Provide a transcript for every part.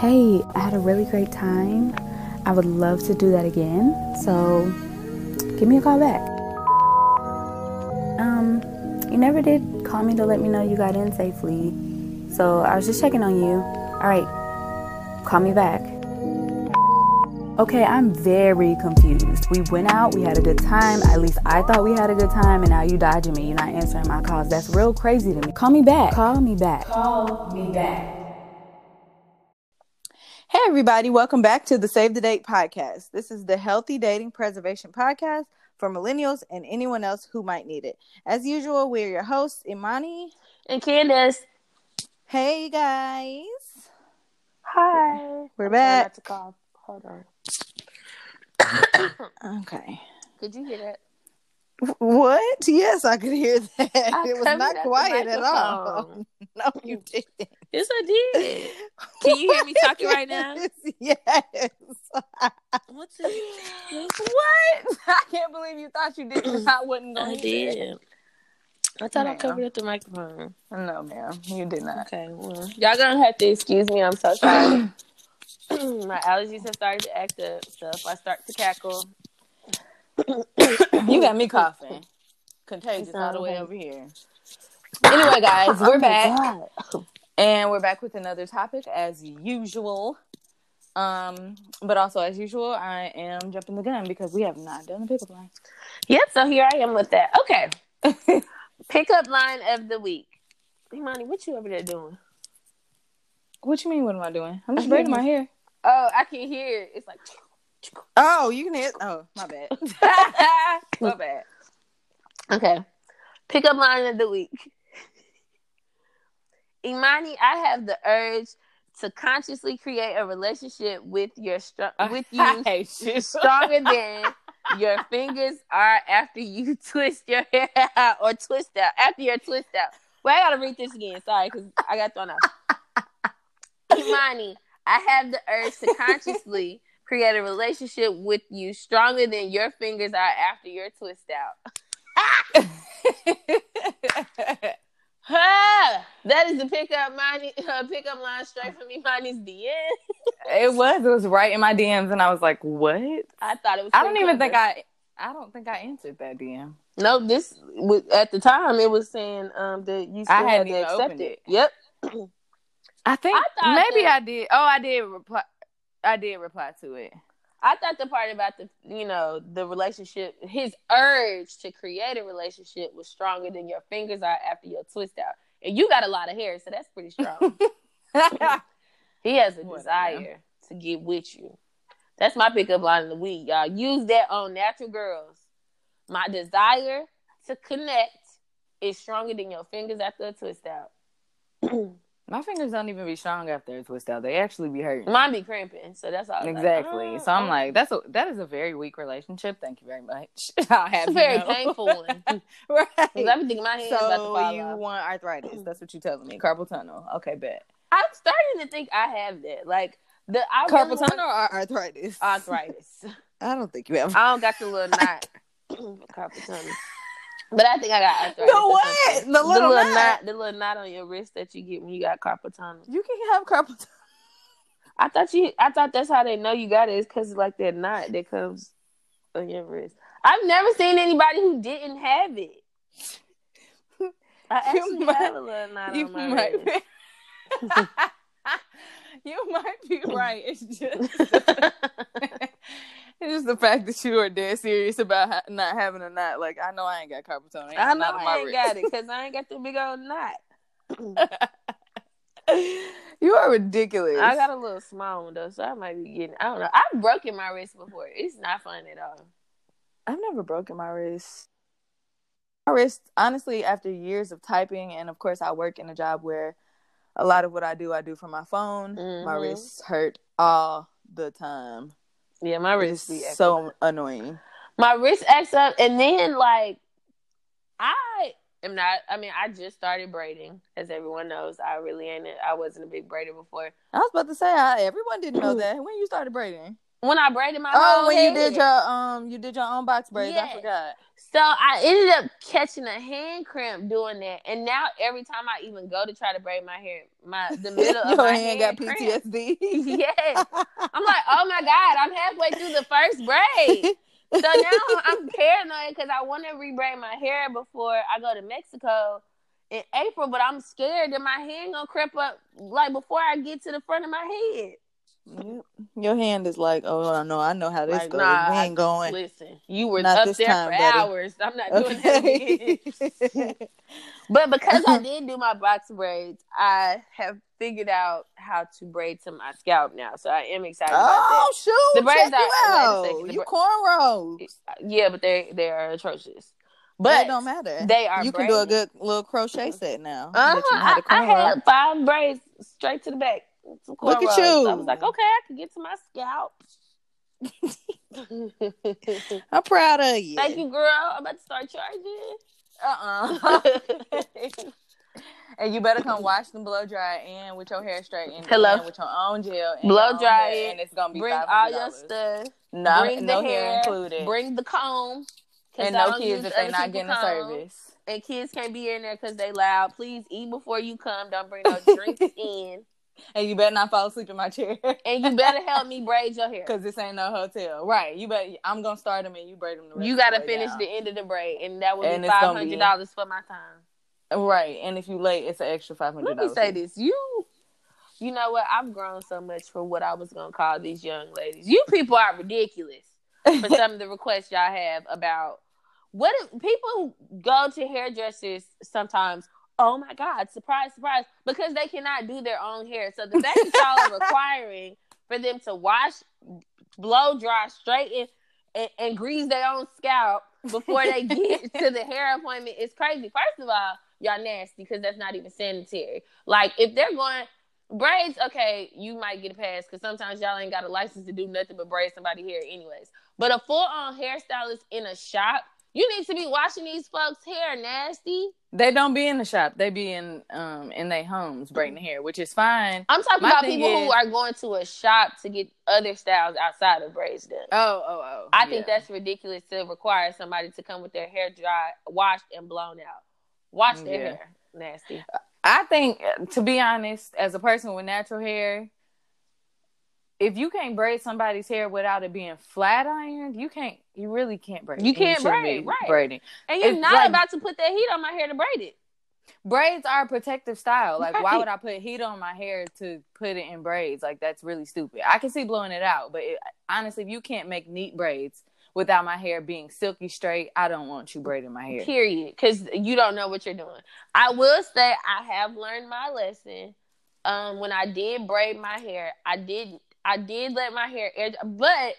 Hey, I had a really great time. I would love to do that again. So give me a call back. Um, you never did call me to let me know you got in safely. So I was just checking on you. All right, call me back. Okay, I'm very confused. We went out, we had a good time. At least I thought we had a good time, and now you dodging me. You're not answering my calls. That's real crazy to me. Call me back. Call me back. Call me back. Hey, everybody, welcome back to the Save the Date podcast. This is the Healthy Dating Preservation podcast for millennials and anyone else who might need it. As usual, we're your hosts, Imani and Candace. Hey, guys. Hi. We're I'm back. to cough. Hold on. okay. Could you hear that? What? Yes, I could hear that. I it was not quiet at all. No, you didn't. Yes, I did. Can you hear me talking right now? yes. What's it? What? I can't believe you thought you did. I wasn't going to. I did. I thought ma'am. I covered up the microphone. No, ma'am, you did not. Okay, well, y'all gonna have to excuse me. I'm so sorry. My allergies have started to act up, so if I start to cackle, you got me coughing. Contagious all the way over here. Anyway, guys, we're oh back. And we're back with another topic as usual. Um, but also as usual, I am jumping the gun because we have not done the pickup line. Yep, so here I am with that. Okay. pickup line of the week. Imani, what you over there doing? What you mean what am I doing? I'm just braiding my hair. Oh, I can hear It's like Oh, you can hit. Oh, my bad. my bad. Okay. Pickup line of the week. Imani, I have the urge to consciously create a relationship with your str- with you stronger than your fingers are after you twist your hair out or twist out after your twist out. Well, I gotta read this again. Sorry, because I got thrown off. Imani, I have the urge to consciously create a relationship with you stronger than your fingers are after your twist out. that is the pickup money, uh, pickup line straight from me. Money's DM. it was. It was right in my DMs, and I was like, "What?" I thought it was. I don't even think I. I don't think I answered that DM. No, this at the time it was saying um that you still I hadn't had to accept it. it. Yep. I think I maybe that, I did. Oh, I did reply. I did reply to it. I thought the part about the you know the relationship, his urge to create a relationship was stronger than your fingers are after your twist out, and you got a lot of hair, so that's pretty strong. he has a Whatever. desire to get with you. That's my pickup line of the week, y'all. Use that on natural girls. My desire to connect is stronger than your fingers after a twist out. My fingers don't even be strong after a twist out. They actually be hurting. Mine be cramping, so that's all. Exactly. Like, oh, so I'm uh. like, that's a that is a very weak relationship. Thank you very much. I'll have it's a very know. painful one, right? Because I'm thinking my hands so about to fall you off. want arthritis? Mm. That's what you're telling me. Carpal tunnel. Okay, bet. I'm starting to think I have that. Like the I carpal really tunnel or arthritis? Arthritis. I don't think you have. I don't got the little knot. carpal tunnel. But I think I got arthritis. The what? The little, the little knot. knot. The little knot on your wrist that you get when you got carpal tunnel. You can have carpal tunnel. I thought you. I thought that's how they know you got it. Is because like that knot that comes on your wrist. I've never seen anybody who didn't have it. I actually might, have a little knot on my might wrist. you might be right. It's just. It's just the fact that you are dead serious about ha- not having a knot. Like I know I ain't got carpal tunnel. I know I ain't got it because I ain't got the big old knot. you are ridiculous. I got a little small one though, so I might be getting. I don't know. I've broken my wrist before. It's not fun at all. I've never broken my wrist. My wrist, honestly, after years of typing, and of course, I work in a job where a lot of what I do, I do from my phone. Mm-hmm. My wrists hurt all the time. Yeah, my wrist is so annoying. My wrist acts up, and then like I am not. I mean, I just started braiding, as everyone knows. I really ain't. I wasn't a big braider before. I was about to say, I, everyone didn't know that when you started braiding. When I braided my own. oh when head. you did your um you did your own box braids. Yes. I forgot. So I ended up catching a hand cramp doing that, and now every time I even go to try to braid my hair, my the middle of my hand got PTSD. yes, I'm like, oh my god, I'm halfway through the first braid. so now I'm paranoid because I want to rebraid my hair before I go to Mexico in April, but I'm scared that my hand gonna creep up like before I get to the front of my head. Your hand is like, oh no, I know how this like, goes. Nah, we ain't going. Listen, you were not up there time, for buddy. hours. I'm not doing okay. that again. but because I did do my box braids, I have figured out how to braid to my scalp now. So I am excited oh, about that. Oh shoot! The braids Check are you, you cornrows. Yeah, but they they are atrocious. But it don't matter. They are. You braided. can do a good little crochet set now. Uh-huh. I, I had five braids straight to the back. Look at you. I was like, okay, I can get to my scalp. I'm proud of you. Thank you, girl. I'm about to start charging. Uh uh and you better come wash them blow dry and with your hair straight and Hello. with your own gel. blow dry it. And it's gonna be bring all your stuff. No, bring no the hair, hair included. Bring the comb. And no kids if they're not getting a service. And kids can't be in there because they loud. Please eat before you come. Don't bring no drinks in. And you better not fall asleep in my chair. and you better help me braid your hair. Cause this ain't no hotel. Right. You better I'm gonna start them and you braid them the You gotta the finish down. the end of the braid and that would be five hundred dollars for my time. Right. And if you late, it's an extra five hundred. Let me say this. You you know what? I've grown so much for what I was gonna call these young ladies. You people are ridiculous for some of the requests y'all have about what if people go to hairdressers sometimes oh my God, surprise, surprise, because they cannot do their own hair. So the fact that y'all are requiring for them to wash, blow dry, straighten, and, and grease their own scalp before they get to the hair appointment is crazy. First of all, y'all nasty because that's not even sanitary. Like if they're going braids, okay, you might get a pass because sometimes y'all ain't got a license to do nothing but braid somebody hair anyways. But a full on hairstylist in a shop you need to be washing these folks' hair, nasty. They don't be in the shop. They be in um in their homes braiding hair, which is fine. I'm talking My about people is... who are going to a shop to get other styles outside of braids done. Oh, oh, oh. I yeah. think that's ridiculous to require somebody to come with their hair dry, washed, and blown out. Wash their yeah. hair. Nasty. I think, to be honest, as a person with natural hair, if you can't braid somebody's hair without it being flat ironed, you can't. You really can't braid. You can't braid, right? Braiding, and you're it's not like, about to put that heat on my hair to braid it. Braids are a protective style. Like, right. why would I put heat on my hair to put it in braids? Like, that's really stupid. I can see blowing it out, but it, honestly, if you can't make neat braids without my hair being silky straight, I don't want you braiding my hair. Period. Because you don't know what you're doing. I will say I have learned my lesson. Um, when I did braid my hair, I did I did let my hair air, dry, but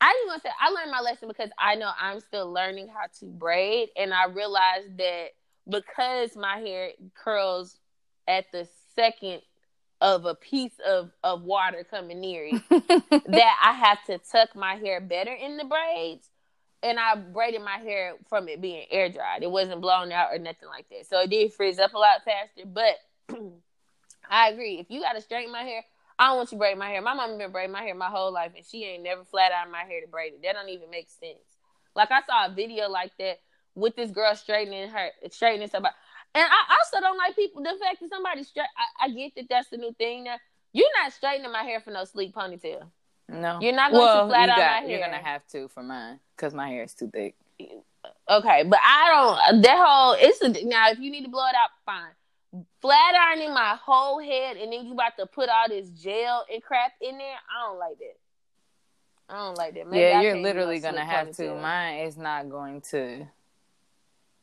I didn't want to say I learned my lesson because I know I'm still learning how to braid, and I realized that because my hair curls at the second of a piece of of water coming near it, that I have to tuck my hair better in the braids. And I braided my hair from it being air dried. It wasn't blown out or nothing like that. So it did frizz up a lot faster. But I agree. If you got to straighten my hair, I don't want you braid my hair. My mom been braiding my hair my whole life, and she ain't never flat ironed my hair to braid it. That don't even make sense. Like I saw a video like that with this girl straightening her, straightening somebody. And I also don't like people. The fact that somebody straight, I, I, get that that's the new thing now. You're not straightening my hair for no sleek ponytail. No, you're not going well, to flat out my hair. You're gonna have to for mine because my hair is too thick. Okay, but I don't. That whole it's a, now. If you need to blow it out, fine flat ironing my whole head and then you about to put all this gel and crap in there. I don't like that. I don't like that. Maybe yeah, you're literally gonna have to. Mine is not going to.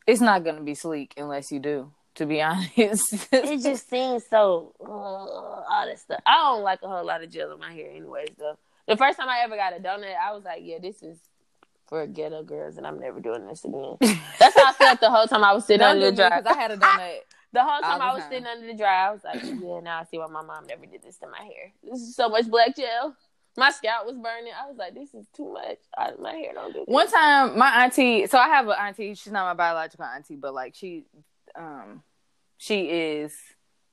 It's not gonna be sleek unless you do. To be honest, it just seems so uh, all this stuff. I don't like a whole lot of gel in my hair, anyways. Though the first time I ever got a donut, I was like, "Yeah, this is for ghetto girls, and I'm never doing this again." That's how I felt the whole time I was sitting under the dryer. Because I had a donut the whole time I was sitting under the dryer, I was like, yeah, now I see why my mom never did this to my hair. This is so much black gel. My scalp was burning. I was like, this is too much. I, my hair don't do this. One time, my auntie, so I have an auntie, she's not my biological auntie, but like she, um, she is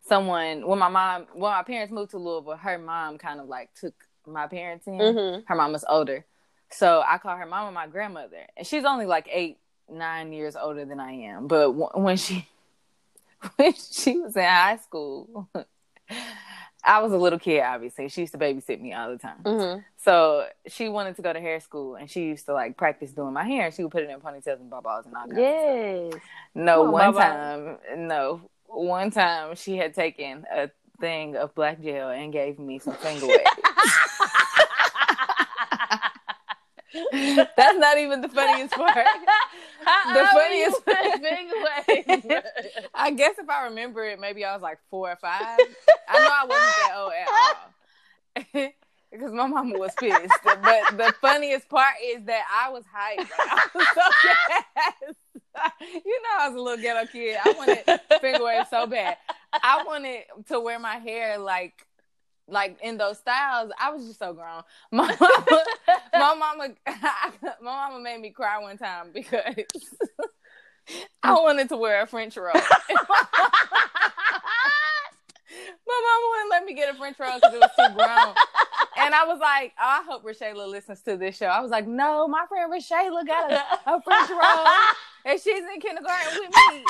someone, when my mom, when my parents moved to Louisville, her mom kind of like took my parents in. Mm-hmm. Her mama's older, so I call her mama my grandmother, and she's only like eight, nine years older than I am. But w- when she when she was in high school, I was a little kid, obviously. She used to babysit me all the time. Mm-hmm. So she wanted to go to hair school and she used to like practice doing my hair. She would put it in ponytails and balls and all that. Yes. No, on, one time, no, one time she had taken a thing of black gel and gave me some finger waves. That's not even the funniest part. How the funniest finger I guess if I remember it, maybe I was like four or five. I know I wasn't that old at all. because my mama was pissed. but the funniest part is that I was hyped. I was so you know, I was a little ghetto kid. I wanted finger waves so bad. I wanted to wear my hair like like in those styles, I was just so grown. My mama, my mama, my mama made me cry one time because I wanted to wear a French roll. my mama wouldn't let me get a French roll because it was too grown. And I was like, oh, I hope Rashayla listens to this show. I was like, no, my friend Rashayla got a, a French roll, and she's in kindergarten with me.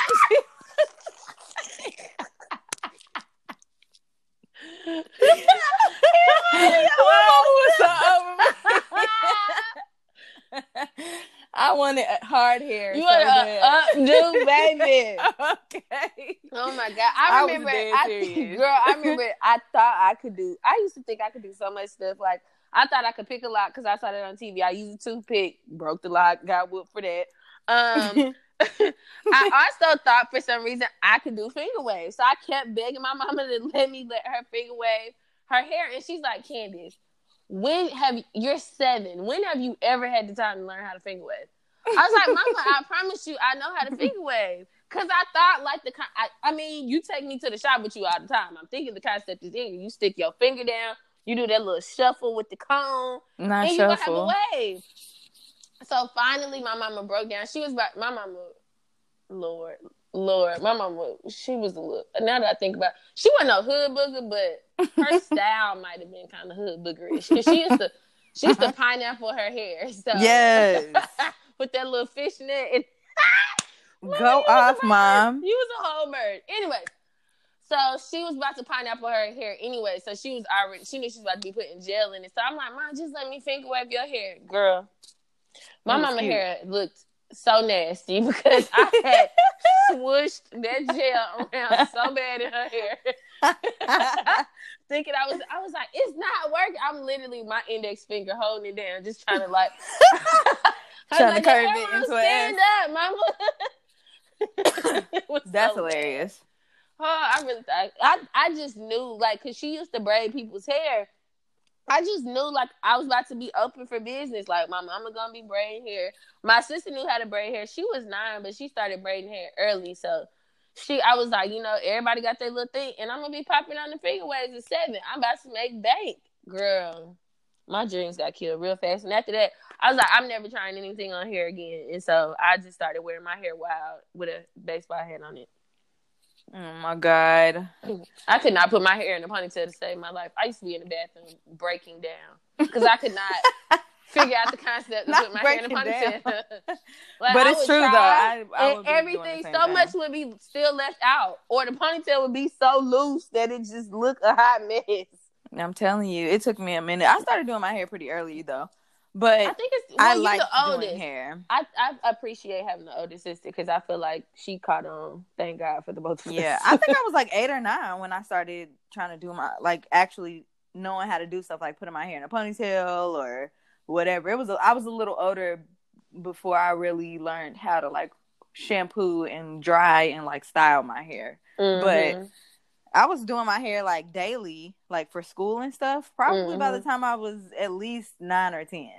I wanted hard hair. You want so to updo, baby. okay. Oh my god! I remember. I, I girl, I remember. I thought I could do. I used to think I could do so much stuff. Like I thought I could pick a lock because I saw that on TV. I used a toothpick, broke the lock, got whooped for that. Um, I also thought for some reason I could do finger waves. So I kept begging my mama to let me let her finger wave her hair. And she's like, Candace, when have you, you're seven? When have you ever had the time to learn how to finger wave? I was like, Mama, I promise you, I know how to finger wave. Cause I thought like the I, I mean, you take me to the shop with you all the time. I'm thinking the concept is in you. You stick your finger down, you do that little shuffle with the cone, Not and shuffle. you gonna have a wave. So finally, my mama broke down. She was about my mama. Lord, Lord, my mama. She was a little. Now that I think about, it, she wasn't a hood booger, but her style might have been kind of hood boogerish because she used to. She used to uh-huh. pineapple her hair. So yes, with that little fishnet and. Go off, mom. You was a whole bird. Anyway, so she was about to pineapple her hair anyway. So she was already. She knew she was about to be put in jail in it. So I'm like, mom, just let me finger wave your hair, girl. My mama cute. hair looked so nasty because I had swooshed that gel around so bad in her hair. Thinking I was I was like, it's not working. I'm literally my index finger holding it down, just trying to like trying like, to curve it into stand up, mama. That's so hilarious. Oh, I really thought I I just knew like because she used to braid people's hair I just knew like I was about to be open for business. Like my mama gonna be braiding hair. My sister knew how to braid hair. She was nine, but she started braiding hair early. So she, I was like, you know, everybody got their little thing, and I'm gonna be popping on the waves at seven. I'm about to make bank, girl. My dreams got killed real fast, and after that, I was like, I'm never trying anything on hair again. And so I just started wearing my hair wild with a baseball hat on it. Oh my god! I could not put my hair in a ponytail to save my life. I used to be in the bathroom breaking down because I could not figure out the concept of putting my hair in a ponytail. like, but it's true though. I, I and everything so thing. much would be still left out, or the ponytail would be so loose that it just looked a hot mess. I'm telling you, it took me a minute. I started doing my hair pretty early though. But I think it's I like the oldest. hair. I, I appreciate having the older sister because I feel like she caught on. Thank God for the both of us. Yeah, I think I was like eight or nine when I started trying to do my like actually knowing how to do stuff like putting my hair in a ponytail or whatever. It was a, I was a little older before I really learned how to like shampoo and dry and like style my hair. Mm-hmm. But I was doing my hair like daily, like for school and stuff. Probably mm-hmm. by the mm-hmm. time I was at least nine or ten.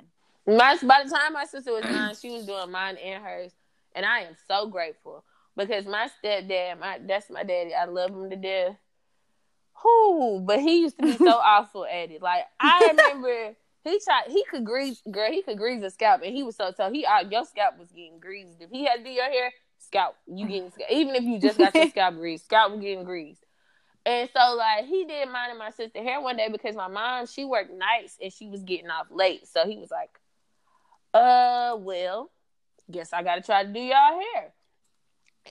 My by the time my sister was nine, she was doing mine and hers, and I am so grateful because my stepdad, my that's my daddy. I love him to death. Who? But he used to be so awful at it. Like I remember. He tried. He could grease, girl. He could grease a scalp, and he was so tough. He, uh, your scalp was getting greased. If he had to do your hair, scalp, you getting even if you just got your scalp greased, scalp was getting greased. And so like he did mine and my sister hair one day because my mom she worked nights and she was getting off late. So he was like, "Uh, well, guess I got to try to do y'all hair."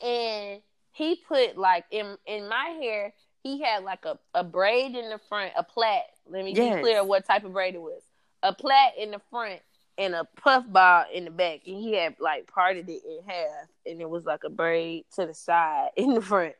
And he put like in in my hair, he had like a, a braid in the front, a plait. Let me yes. be clear what type of braid it was. A plait in the front and a puff ball in the back, and he had like parted it in half, and it was like a braid to the side in the front,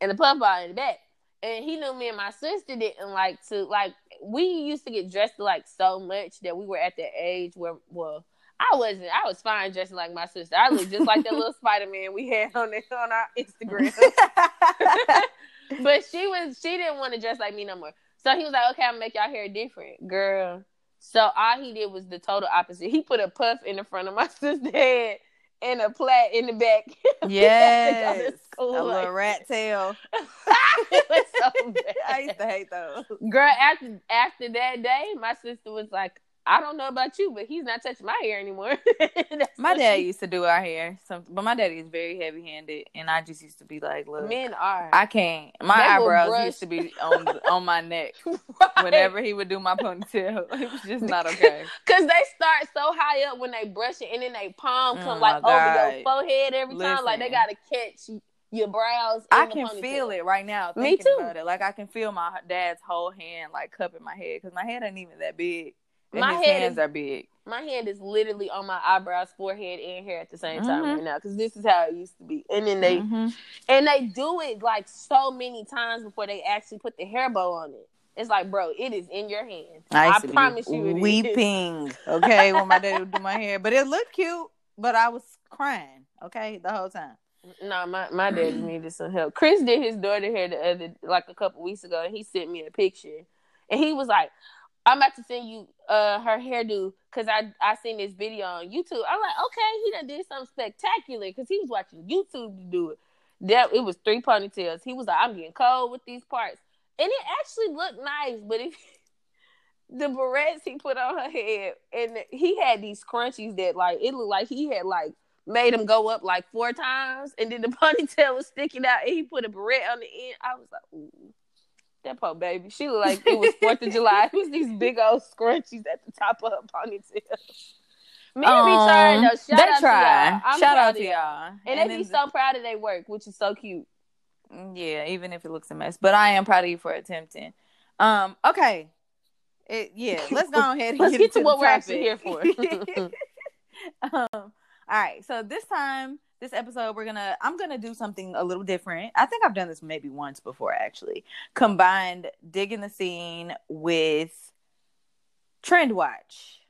and a puff ball in the back. And he knew me and my sister didn't like to like. We used to get dressed like so much that we were at the age where well. I wasn't. I was fine dressing like my sister. I looked just like that little Spider Man we had on the, on our Instagram. but she was. She didn't want to dress like me no more. So he was like, "Okay, I'm gonna make y'all hair different, girl." So all he did was the total opposite. He put a puff in the front of my sister's head and a plait in the back. Yes, a little rat tail. so I used to hate those. Girl, after after that day, my sister was like, I don't know about you, but he's not touching my hair anymore. my dad used to do our hair, some, but my daddy is very heavy handed, and I just used to be like, "Look, men are." I can't. My they eyebrows used to be on on my neck right. whenever he would do my ponytail. It was just not okay. Cause they start so high up when they brush it, and then they palm oh come oh like over your forehead every Listen. time. Like they gotta catch your brows. I can feel it right now. Me too. About it. Like I can feel my dad's whole hand like cupping my head because my head ain't even that big. And my hands is, are big. My hand is literally on my eyebrows, forehead, and hair at the same time mm-hmm. right now because this is how it used to be. And then they mm-hmm. and they do it like so many times before they actually put the hair bow on it. It's like, bro, it is in your hand. I, I promise you, weeping. okay, when my daddy would do my hair, but it looked cute. But I was crying. Okay, the whole time. No, my my dad needed some help. Chris did his daughter hair the other like a couple weeks ago, and he sent me a picture, and he was like, I'm about to send you uh her hairdo because I I seen this video on YouTube. I'm like, okay, he done did something spectacular because he was watching YouTube to do it. That it was three ponytails. He was like, I'm getting cold with these parts, and it actually looked nice. But if the berets he put on her head, and he had these crunchies that like it looked like he had like made them go up like four times, and then the ponytail was sticking out, and he put a beret on the end. I was like, ooh. That poor baby. She looked like it was Fourth of July. It was these big old scrunchies at the top of her ponytail. Me um, be trying though. Shout they out try. To y'all. I'm Shout out to y'all. y'all. And, and they be the... so proud of their work, which is so cute. Mm, yeah, even if it looks a mess. But I am proud of you for attempting. Um, okay. It, yeah, let's go ahead and let's get, get to what we're actually here for. um, all right, so this time this episode we're gonna i'm gonna do something a little different. I think i've done this maybe once before actually. Combined digging the scene with trend watch.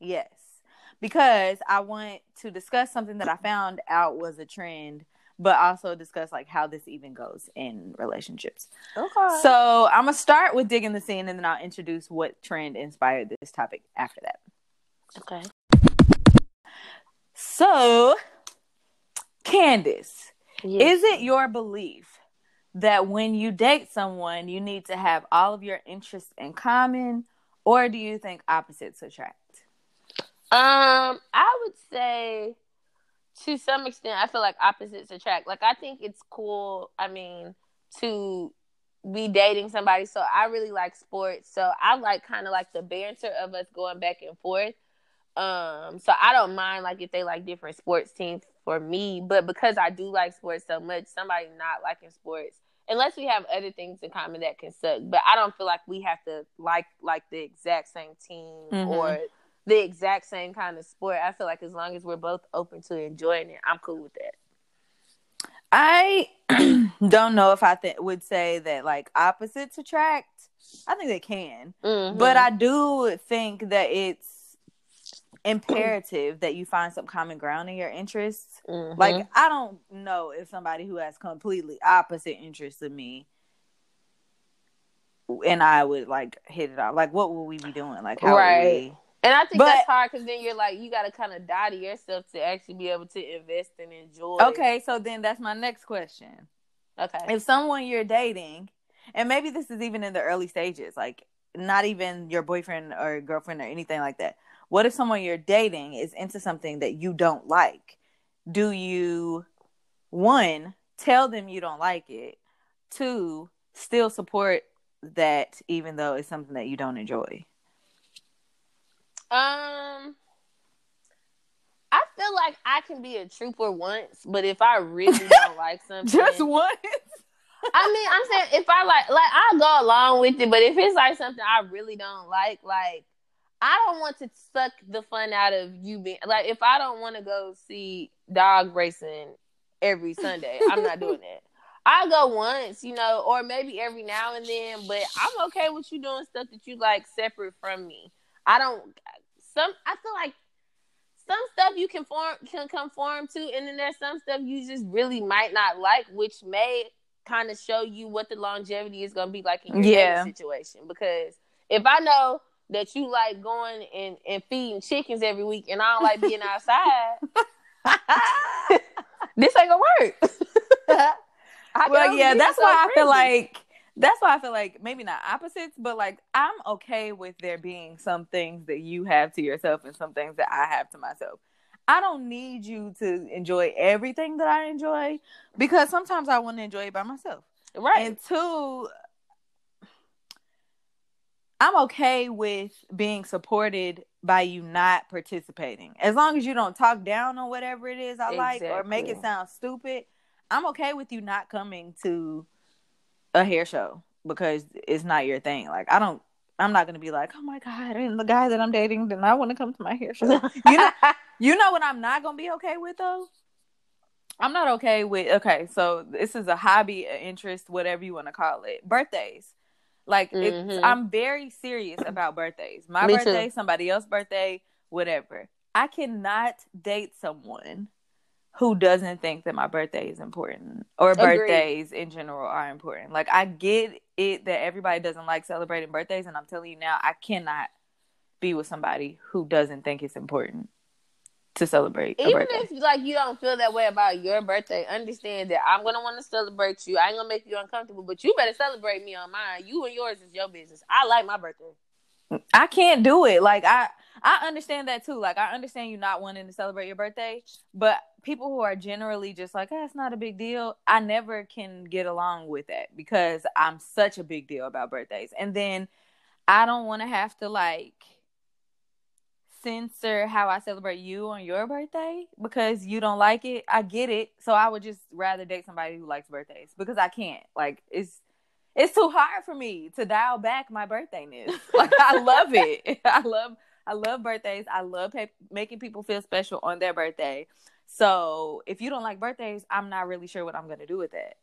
Yes. Because i want to discuss something that i found out was a trend but also discuss like how this even goes in relationships. Okay. So i'm gonna start with digging the scene and then i'll introduce what trend inspired this topic after that. Okay. So Candace, yes. is it your belief that when you date someone, you need to have all of your interests in common, or do you think opposites attract? Um, I would say to some extent, I feel like opposites attract. Like, I think it's cool. I mean, to be dating somebody. So I really like sports. So I like kind of like the banter of us going back and forth. Um, so I don't mind like if they like different sports teams for me, but because I do like sports so much, somebody not liking sports, unless we have other things in common that can suck. But I don't feel like we have to like like the exact same team mm-hmm. or the exact same kind of sport. I feel like as long as we're both open to enjoying it, I'm cool with that. I don't know if I th- would say that like opposites attract. I think they can, mm-hmm. but I do think that it's imperative that you find some common ground in your interests. Mm-hmm. Like I don't know if somebody who has completely opposite interests of me and I would like hit it off. Like what would we be doing? Like how right. We... And I think but, that's hard because then you're like you got to kind of die to yourself to actually be able to invest and enjoy. Okay, so then that's my next question. Okay, if someone you're dating, and maybe this is even in the early stages, like not even your boyfriend or girlfriend or anything like that, what if someone you're dating is into something that you don't like? Do you one tell them you don't like it? Two, still support that even though it's something that you don't enjoy? Um I feel like I can be a trooper once, but if I really don't like something, just once. I mean, I'm saying if I like, like I'll go along with it, but if it's like something I really don't like, like I don't want to suck the fun out of you being like if I don't want to go see dog racing every Sunday, I'm not doing that. I go once, you know, or maybe every now and then, but I'm okay with you doing stuff that you like separate from me. I don't some I feel like some stuff you can form can conform to, and then there's some stuff you just really might not like, which may kind of show you what the longevity is gonna be like in your yeah. situation. Because if I know that you like going and, and feeding chickens every week and I don't like being outside, this ain't gonna work. well, yeah, that's so why crazy. I feel like that's why I feel like maybe not opposites, but like I'm okay with there being some things that you have to yourself and some things that I have to myself. I don't need you to enjoy everything that I enjoy because sometimes I want to enjoy it by myself. Right. And two, I'm okay with being supported by you not participating. As long as you don't talk down on whatever it is I exactly. like or make it sound stupid, I'm okay with you not coming to a hair show because it's not your thing. Like I don't I'm not gonna be like, oh my god, and the guy that I'm dating did not want to come to my hair show. you know, you know what I'm not gonna be okay with though. I'm not okay with okay. So this is a hobby, an interest, whatever you want to call it. Birthdays, like mm-hmm. I'm very serious about birthdays. My Me birthday, too. somebody else's birthday, whatever. I cannot date someone who doesn't think that my birthday is important or Agreed. birthdays in general are important. Like I get it that everybody doesn't like celebrating birthdays and I'm telling you now I cannot be with somebody who doesn't think it's important to celebrate. Even if like you don't feel that way about your birthday, understand that I'm gonna want to celebrate you. I ain't gonna make you uncomfortable, but you better celebrate me on mine. You and yours is your business. I like my birthday. I can't do it. Like I I understand that too. Like I understand you not wanting to celebrate your birthday, but people who are generally just like, ah, "That's not a big deal." I never can get along with that because I'm such a big deal about birthdays. And then I don't want to have to like censor how I celebrate you on your birthday because you don't like it. I get it. So I would just rather date somebody who likes birthdays because I can't. Like it's it's too hard for me to dial back my birthdayness. Like I love it. I love I love birthdays. I love pe- making people feel special on their birthday. So if you don't like birthdays, I'm not really sure what I'm gonna do with that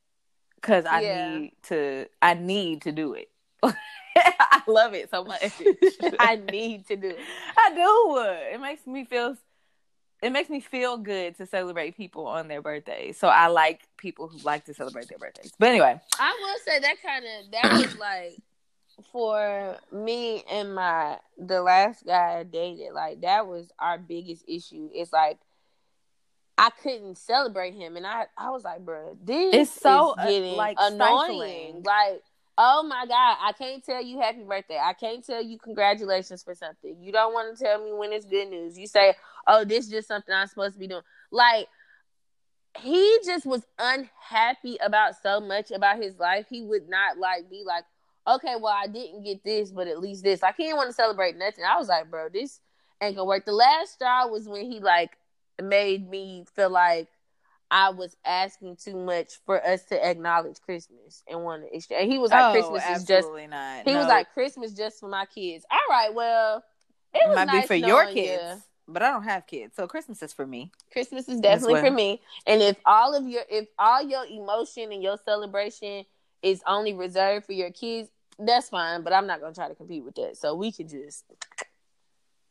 because I yeah. need to. I need to do it. I love it so much. I need to do it. I do. It makes me feel. It makes me feel good to celebrate people on their birthdays. So I like people who like to celebrate their birthdays. But anyway, I will say that kind of that was like for me and my the last guy I dated, like that was our biggest issue. It's like I couldn't celebrate him, and I I was like, bro, this it's so is uh, getting uh, like annoying. Stifling. Like, oh my god, I can't tell you happy birthday. I can't tell you congratulations for something. You don't want to tell me when it's good news. You say, oh, this is just something I'm supposed to be doing. Like he just was unhappy about so much about his life. He would not like be like, okay, well, I didn't get this, but at least this. Like he didn't want to celebrate nothing. I was like, bro, this ain't gonna work. The last straw was when he like made me feel like I was asking too much for us to acknowledge Christmas and want to exchange. And he was like, oh, Christmas is just not. He no. was like, Christmas just for my kids. All right, well, it, it might nice be for your kids. You. But I don't have kids, so Christmas is for me. Christmas is definitely well. for me. And if all of your, if all your emotion and your celebration is only reserved for your kids, that's fine. But I'm not gonna try to compete with that. So we can just,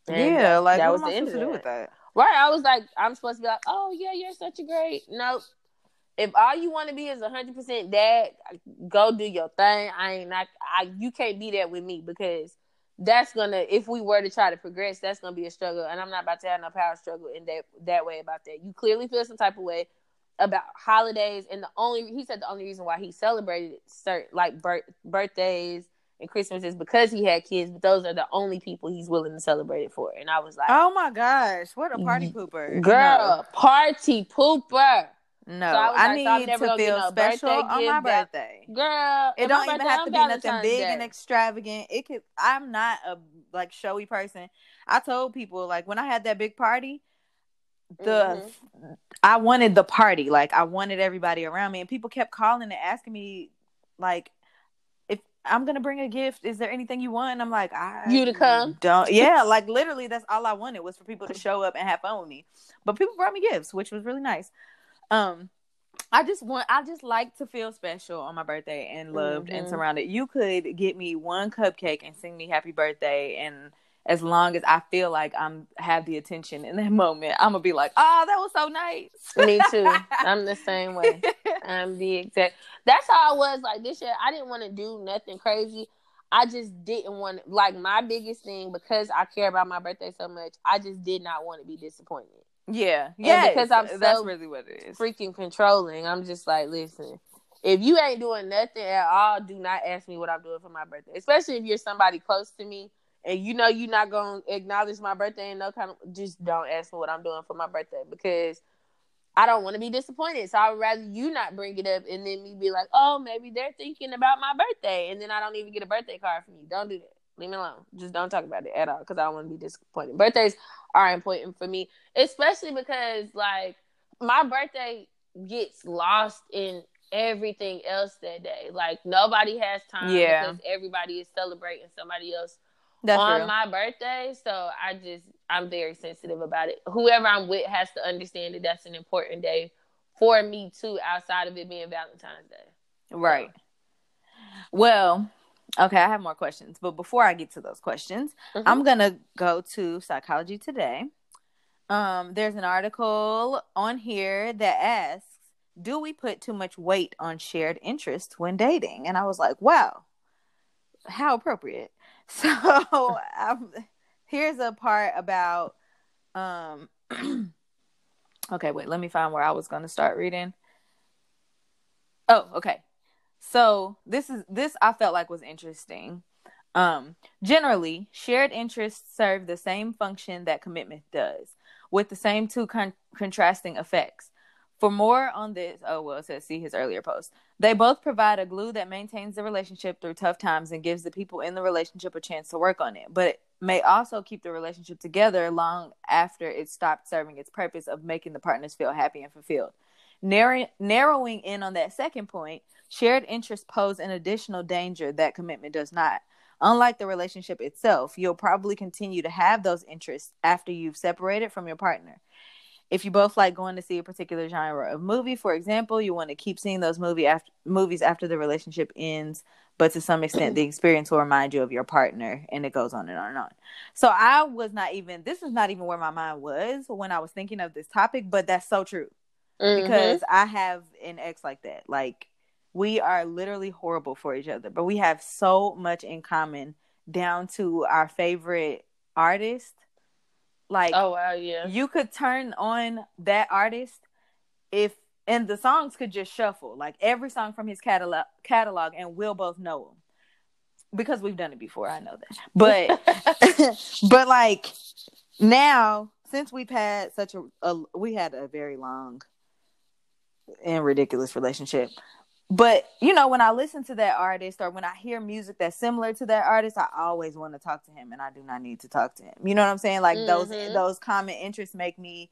yeah, that, like that was the end of it. With that. Right. I was like, I'm supposed to be like, oh yeah, you're such a great. Nope. If all you want to be is 100 percent dad, go do your thing. I ain't not. I you can't be that with me because that's gonna. If we were to try to progress, that's gonna be a struggle, and I'm not about to have no power struggle in that that way about that. You clearly feel some type of way about holidays, and the only he said the only reason why he celebrated certain like birth, birthdays and Christmas is because he had kids, but those are the only people he's willing to celebrate it for. And I was like, Oh my gosh, what a party pooper. Girl, party pooper. No, so I, I like, need so to feel no special on my birthday. Girl, it don't even have to be nothing big Day. and extravagant. It could. I'm not a like showy person. I told people like when I had that big party, the mm-hmm. I wanted the party. Like I wanted everybody around me, and people kept calling and asking me like I'm gonna bring a gift. Is there anything you want? And I'm like, I you to come? Don't. Yeah, like literally, that's all I wanted was for people to show up and have fun with me. But people brought me gifts, which was really nice. Um, I just want I just like to feel special on my birthday and loved mm-hmm. and surrounded. You could get me one cupcake and sing me happy birthday and as long as I feel like I'm have the attention in that moment, I'm gonna be like, "Oh, that was so nice." Me too. I'm the same way. I'm the exact. That's how I was like this year. I didn't want to do nothing crazy. I just didn't want like my biggest thing because I care about my birthday so much. I just did not want to be disappointed. Yeah, yeah. Because I'm so that's really what it is. Freaking controlling. I'm just like, listen, if you ain't doing nothing at all, do not ask me what I'm doing for my birthday. Especially if you're somebody close to me and you know you're not gonna acknowledge my birthday and no kind of just don't ask me what I'm doing for my birthday because I don't want to be disappointed. So I would rather you not bring it up and then me be like, oh, maybe they're thinking about my birthday, and then I don't even get a birthday card from you. Don't do that. Leave me alone. Just don't talk about it at all because I don't want to be disappointed. Birthdays are important for me, especially because like my birthday gets lost in everything else that day. Like nobody has time yeah. because everybody is celebrating somebody else That's on real. my birthday. So I just I'm very sensitive about it. Whoever I'm with has to understand that that's an important day for me too, outside of it being Valentine's Day. Right. So. Well, Okay, I have more questions, but before I get to those questions, mm-hmm. I'm gonna go to Psychology Today. Um, there's an article on here that asks, "Do we put too much weight on shared interests when dating?" And I was like, "Wow, how appropriate." So um, here's a part about. Um, okay, wait. Let me find where I was going to start reading. Oh, okay. So this is this I felt like was interesting. Um, generally, shared interests serve the same function that commitment does, with the same two con- contrasting effects. For more on this, oh well, it says see his earlier post. They both provide a glue that maintains the relationship through tough times and gives the people in the relationship a chance to work on it, but it may also keep the relationship together long after it stopped serving its purpose of making the partners feel happy and fulfilled. Narrow- narrowing in on that second point, Shared interests pose an additional danger that commitment does not. Unlike the relationship itself, you'll probably continue to have those interests after you've separated from your partner. If you both like going to see a particular genre of movie, for example, you want to keep seeing those movie after, movies after the relationship ends, but to some extent, the experience will remind you of your partner, and it goes on and on and on. So I was not even, this is not even where my mind was when I was thinking of this topic, but that's so true. Mm-hmm. Because I have an ex like that. Like, we are literally horrible for each other, but we have so much in common down to our favorite artist. Like, oh wow, yeah, you could turn on that artist if and the songs could just shuffle like every song from his catalog catalog, and we'll both know them because we've done it before. I know that, but but like now since we've had such a, a we had a very long and ridiculous relationship but you know when i listen to that artist or when i hear music that's similar to that artist i always want to talk to him and i do not need to talk to him you know what i'm saying like mm-hmm. those those common interests make me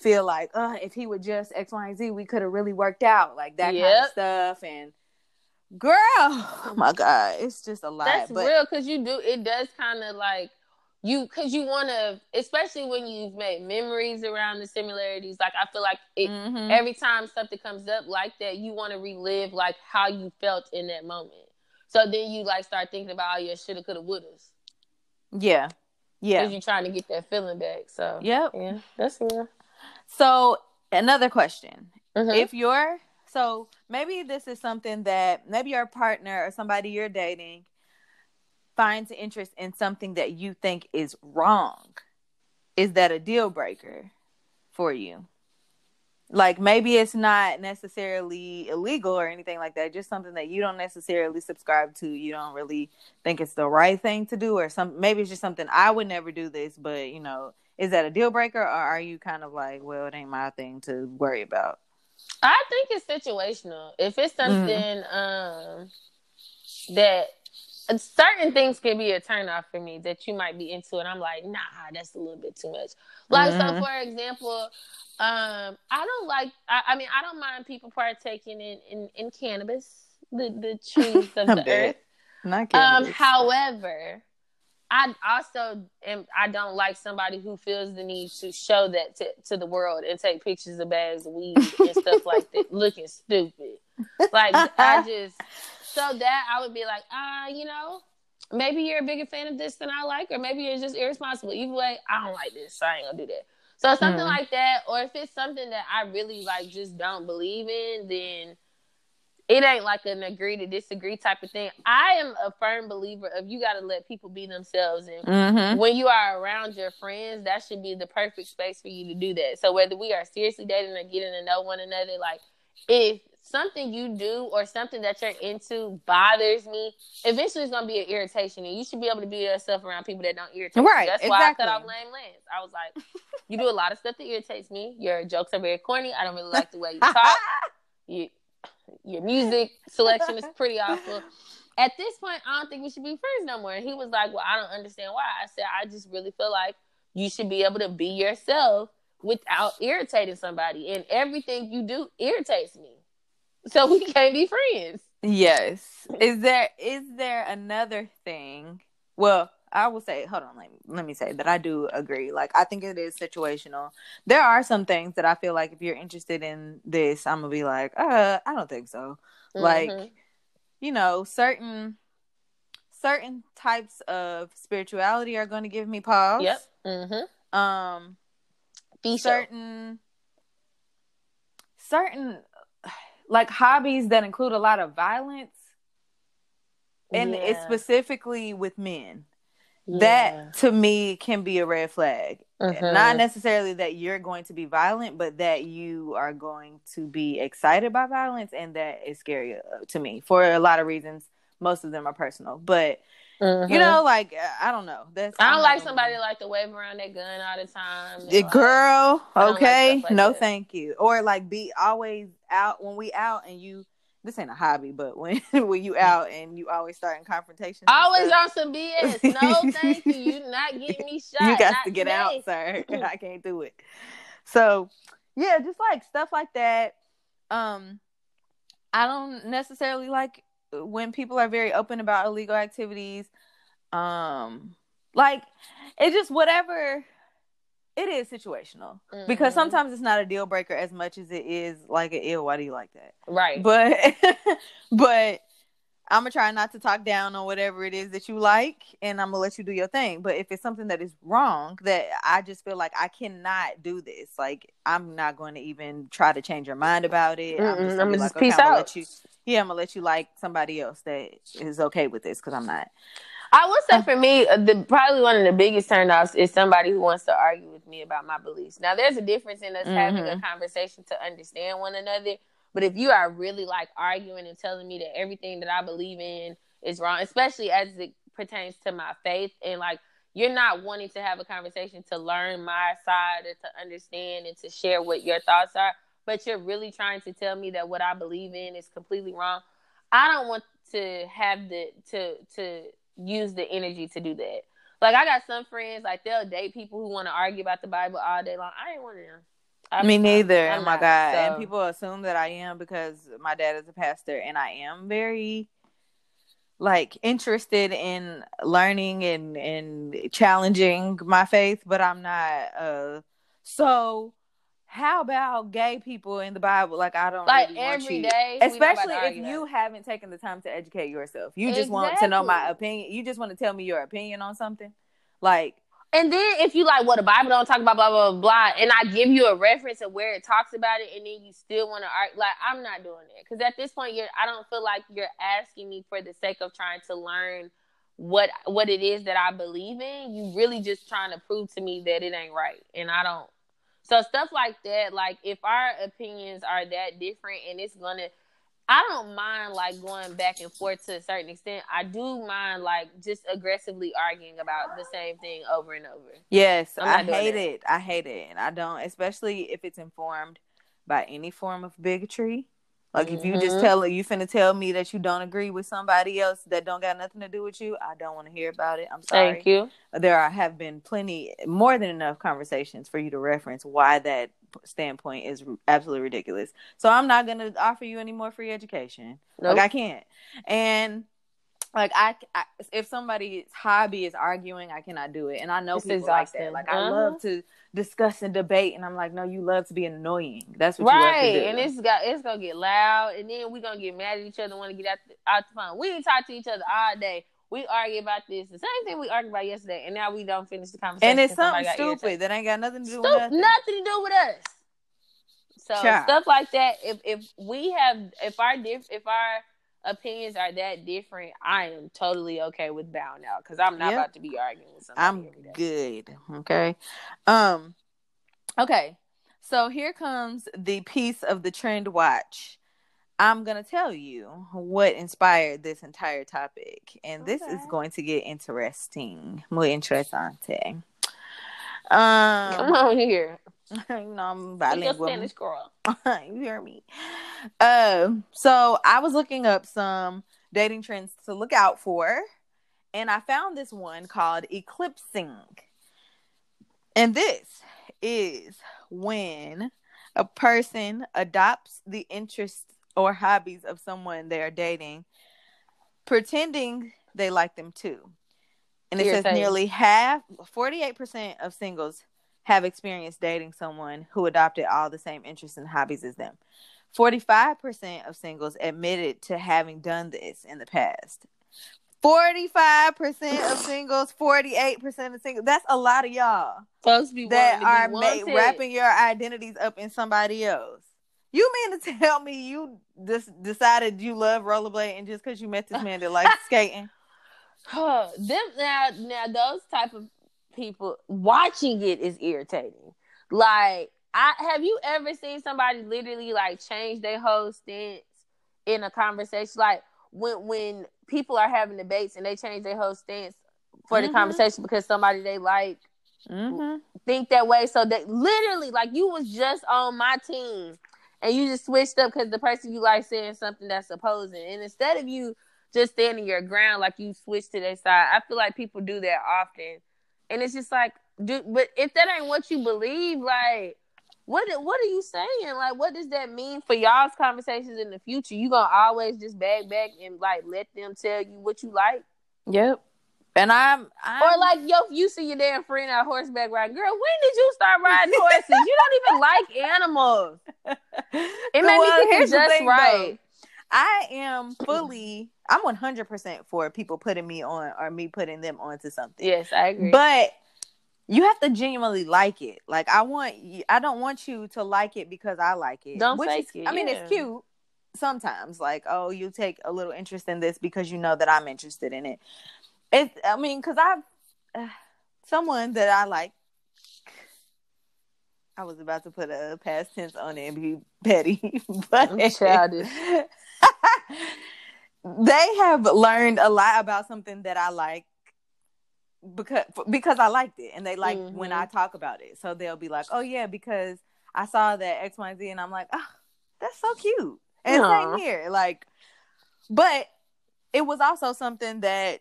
feel like uh if he would just x y and z we could have really worked out like that yep. kind of stuff and girl oh my god it's just a lot that's but, real because you do it does kind of like you because you want to especially when you've made memories around the similarities like i feel like it, mm-hmm. every time something comes up like that you want to relive like how you felt in that moment. So then you like start thinking about all your shoulda coulda wouldas. Yeah. Yeah. Because you're trying to get that feeling back so. Yep. yeah that's real so another question. Mm-hmm. if you're so maybe this is something that maybe your partner or somebody you're dating finds interest in something that you think is wrong, is that a deal breaker for you? Like maybe it's not necessarily illegal or anything like that, just something that you don't necessarily subscribe to. You don't really think it's the right thing to do, or some maybe it's just something I would never do this, but you know, is that a deal breaker or are you kind of like, well, it ain't my thing to worry about? I think it's situational. If it's mm-hmm. something mm. um that certain things can be a turn off for me that you might be into, and I'm like, nah, that's a little bit too much. Like, mm-hmm. so for example, um, I don't like. I, I, mean, I don't mind people partaking in in, in cannabis, the the trees of the earth. Not Um, however, I also am. I don't like somebody who feels the need to show that to, to the world and take pictures of bags of weed and stuff like that, looking stupid. Like I just so that I would be like, ah, uh, you know, maybe you're a bigger fan of this than I like, or maybe you're just irresponsible. Either way, I don't like this, so I ain't gonna do that. So something mm. like that, or if it's something that I really like, just don't believe in, then it ain't like an agree to disagree type of thing. I am a firm believer of you got to let people be themselves, and mm-hmm. when you are around your friends, that should be the perfect space for you to do that. So whether we are seriously dating or getting to know one another, like if something you do or something that you're into bothers me, eventually it's gonna be an irritation, and you should be able to be yourself around people that don't irritate. Right. You. That's exactly. why I cut off lame Lance. I was like, you do a lot of stuff that irritates me. Your jokes are very corny. I don't really like the way you talk. you your music selection is pretty awful. At this point, I don't think we should be friends no more. And he was like, Well, I don't understand why. I said, I just really feel like you should be able to be yourself without irritating somebody. And everything you do irritates me. So we can't be friends. Yes. Is there is there another thing? Well, I will say, hold on, let me, let me say that I do agree. Like, I think it is situational. There are some things that I feel like if you're interested in this, I'm gonna be like, uh, I don't think so. Mm-hmm. Like, you know, certain certain types of spirituality are going to give me pause. Yep. Mm-hmm. Um, be certain certain like hobbies that include a lot of violence and yeah. it's specifically with men yeah. that to me can be a red flag. Mm-hmm. Not necessarily that you're going to be violent, but that you are going to be excited by violence, and that is scary uh, to me for a lot of reasons. Most of them are personal, but mm-hmm. you know, like uh, I don't know. That's I don't like somebody like to wave around their gun all the time. Like, girl, okay, like like no, that. thank you. Or like be always out when we out and you this ain't a hobby, but when when you out and you always start in confrontation, always on some BS. No, thank you. You not getting me shot. You got to get today. out, sir. I can't do it. So yeah, just like stuff like that. Um, I don't necessarily like when people are very open about illegal activities. Um, like it's just whatever it is situational mm-hmm. because sometimes it's not a deal breaker as much as it is like an ill. Why do you like that? Right. But but I'm gonna try not to talk down on whatever it is that you like, and I'm gonna let you do your thing. But if it's something that is wrong, that I just feel like I cannot do this, like I'm not going to even try to change your mind about it. Mm-mm. I'm just I'm like, okay, I'm gonna let you. Yeah, I'm gonna let you like somebody else that is okay with this because I'm not. I would say for me, uh, the probably one of the biggest turnoffs is somebody who wants to argue with me about my beliefs. Now, there's a difference in us mm-hmm. having a mm-hmm. conversation to understand one another. But if you are really like arguing and telling me that everything that I believe in is wrong, especially as it pertains to my faith, and like you're not wanting to have a conversation to learn my side or to understand and to share what your thoughts are, but you're really trying to tell me that what I believe in is completely wrong. I don't want to have the to to use the energy to do that. Like I got some friends, like they'll date people who want to argue about the Bible all day long. I ain't one of them. I'm, Me neither. I'm, I'm oh my not, god! So. And people assume that I am because my dad is a pastor, and I am very like interested in learning and and challenging my faith, but I'm not. Uh, so how about gay people in the Bible? Like I don't like really every day, especially if you that. haven't taken the time to educate yourself. You just exactly. want to know my opinion. You just want to tell me your opinion on something, like. And then if you like, well, the Bible don't talk about blah blah blah, blah and I give you a reference of where it talks about it, and then you still want to argue, like I'm not doing it because at this point, you're I don't feel like you're asking me for the sake of trying to learn what what it is that I believe in. You really just trying to prove to me that it ain't right, and I don't so stuff like that, like if our opinions are that different and it's gonna I don't mind like going back and forth to a certain extent. I do mind like just aggressively arguing about the same thing over and over. Yes, I hate it. I hate it. And I don't especially if it's informed by any form of bigotry. Like if you just mm-hmm. tell you finna tell me that you don't agree with somebody else that don't got nothing to do with you, I don't want to hear about it. I'm sorry. Thank you. There are, have been plenty, more than enough conversations for you to reference why that standpoint is absolutely ridiculous. So I'm not gonna offer you any more free education. Nope. Like I can't. And like I, I, if somebody's hobby is arguing, I cannot do it. And I know it's people exhausting. like that. Like uh-huh. I love to discuss and debate, and I'm like, no, you love to be annoying. That's what right. And it's got it's gonna get loud, and then we're gonna get mad at each other, want to get out the, out the phone. We talk to each other all day. We argue about this, the same thing we argued about yesterday, and now we don't finish the conversation. And it's something stupid that ain't got nothing to do with nothing. nothing to do with us. So Child. stuff like that. If if we have if our diff if our opinions are that different, I am totally okay with bowing out because I'm not yep. about to be arguing with somebody. I'm good. Okay. Um. Okay. So here comes the piece of the trend watch. I'm gonna tell you what inspired this entire topic, and okay. this is going to get interesting. Muy interesante. Um, Come on here. you know, I'm bilingual. Spanish girl. you hear me? Uh, so I was looking up some dating trends to look out for, and I found this one called eclipsing. And this is when a person adopts the interests or hobbies of someone they are dating, pretending they like them too. And it says nearly half, 48% of singles have experienced dating someone who adopted all the same interests and hobbies as them. 45% of singles admitted to having done this in the past. 45% of singles, 48% of singles. That's a lot of y'all. Folks be that are made, wrapping your identities up in somebody else. You mean to tell me you just decided you love rollerblading just because you met this man that likes skating? them now, now those type of people watching it is irritating. Like, I have you ever seen somebody literally like change their whole stance in a conversation? Like when when people are having debates and they change their whole stance for mm-hmm. the conversation because somebody they like mm-hmm. think that way. So that literally, like you was just on my team and you just switched up because the person you like saying something that's opposing, and instead of you just standing your ground, like you switch to their side. I feel like people do that often and it's just like, dude, but if that ain't what you believe, like, what what are you saying? Like, what does that mean for y'all's conversations in the future? You gonna always just bag back and like let them tell you what you like? Yep. And I'm, I'm, or like yo, you see your damn friend out horseback riding. Girl, when did you start riding horses? you don't even like animals. It made well, me think just right. Though. I am fully, I'm 100% for people putting me on or me putting them onto something. Yes, I agree. But you have to genuinely like it. Like I want you, I don't want you to like it because I like it. Don't fake is, it. I mean, it's cute sometimes. Like, oh, you take a little interest in this because you know that I'm interested in it. It's, I mean, because I've uh, someone that I like. I was about to put a past tense on it and be petty, but I'm childish. they have learned a lot about something that I like because because I liked it and they like mm-hmm. when I mm-hmm. talk about it. So they'll be like, "Oh yeah, because I saw that X Y Z," and I'm like, "Oh, that's so cute." And Aww. same here, like, but it was also something that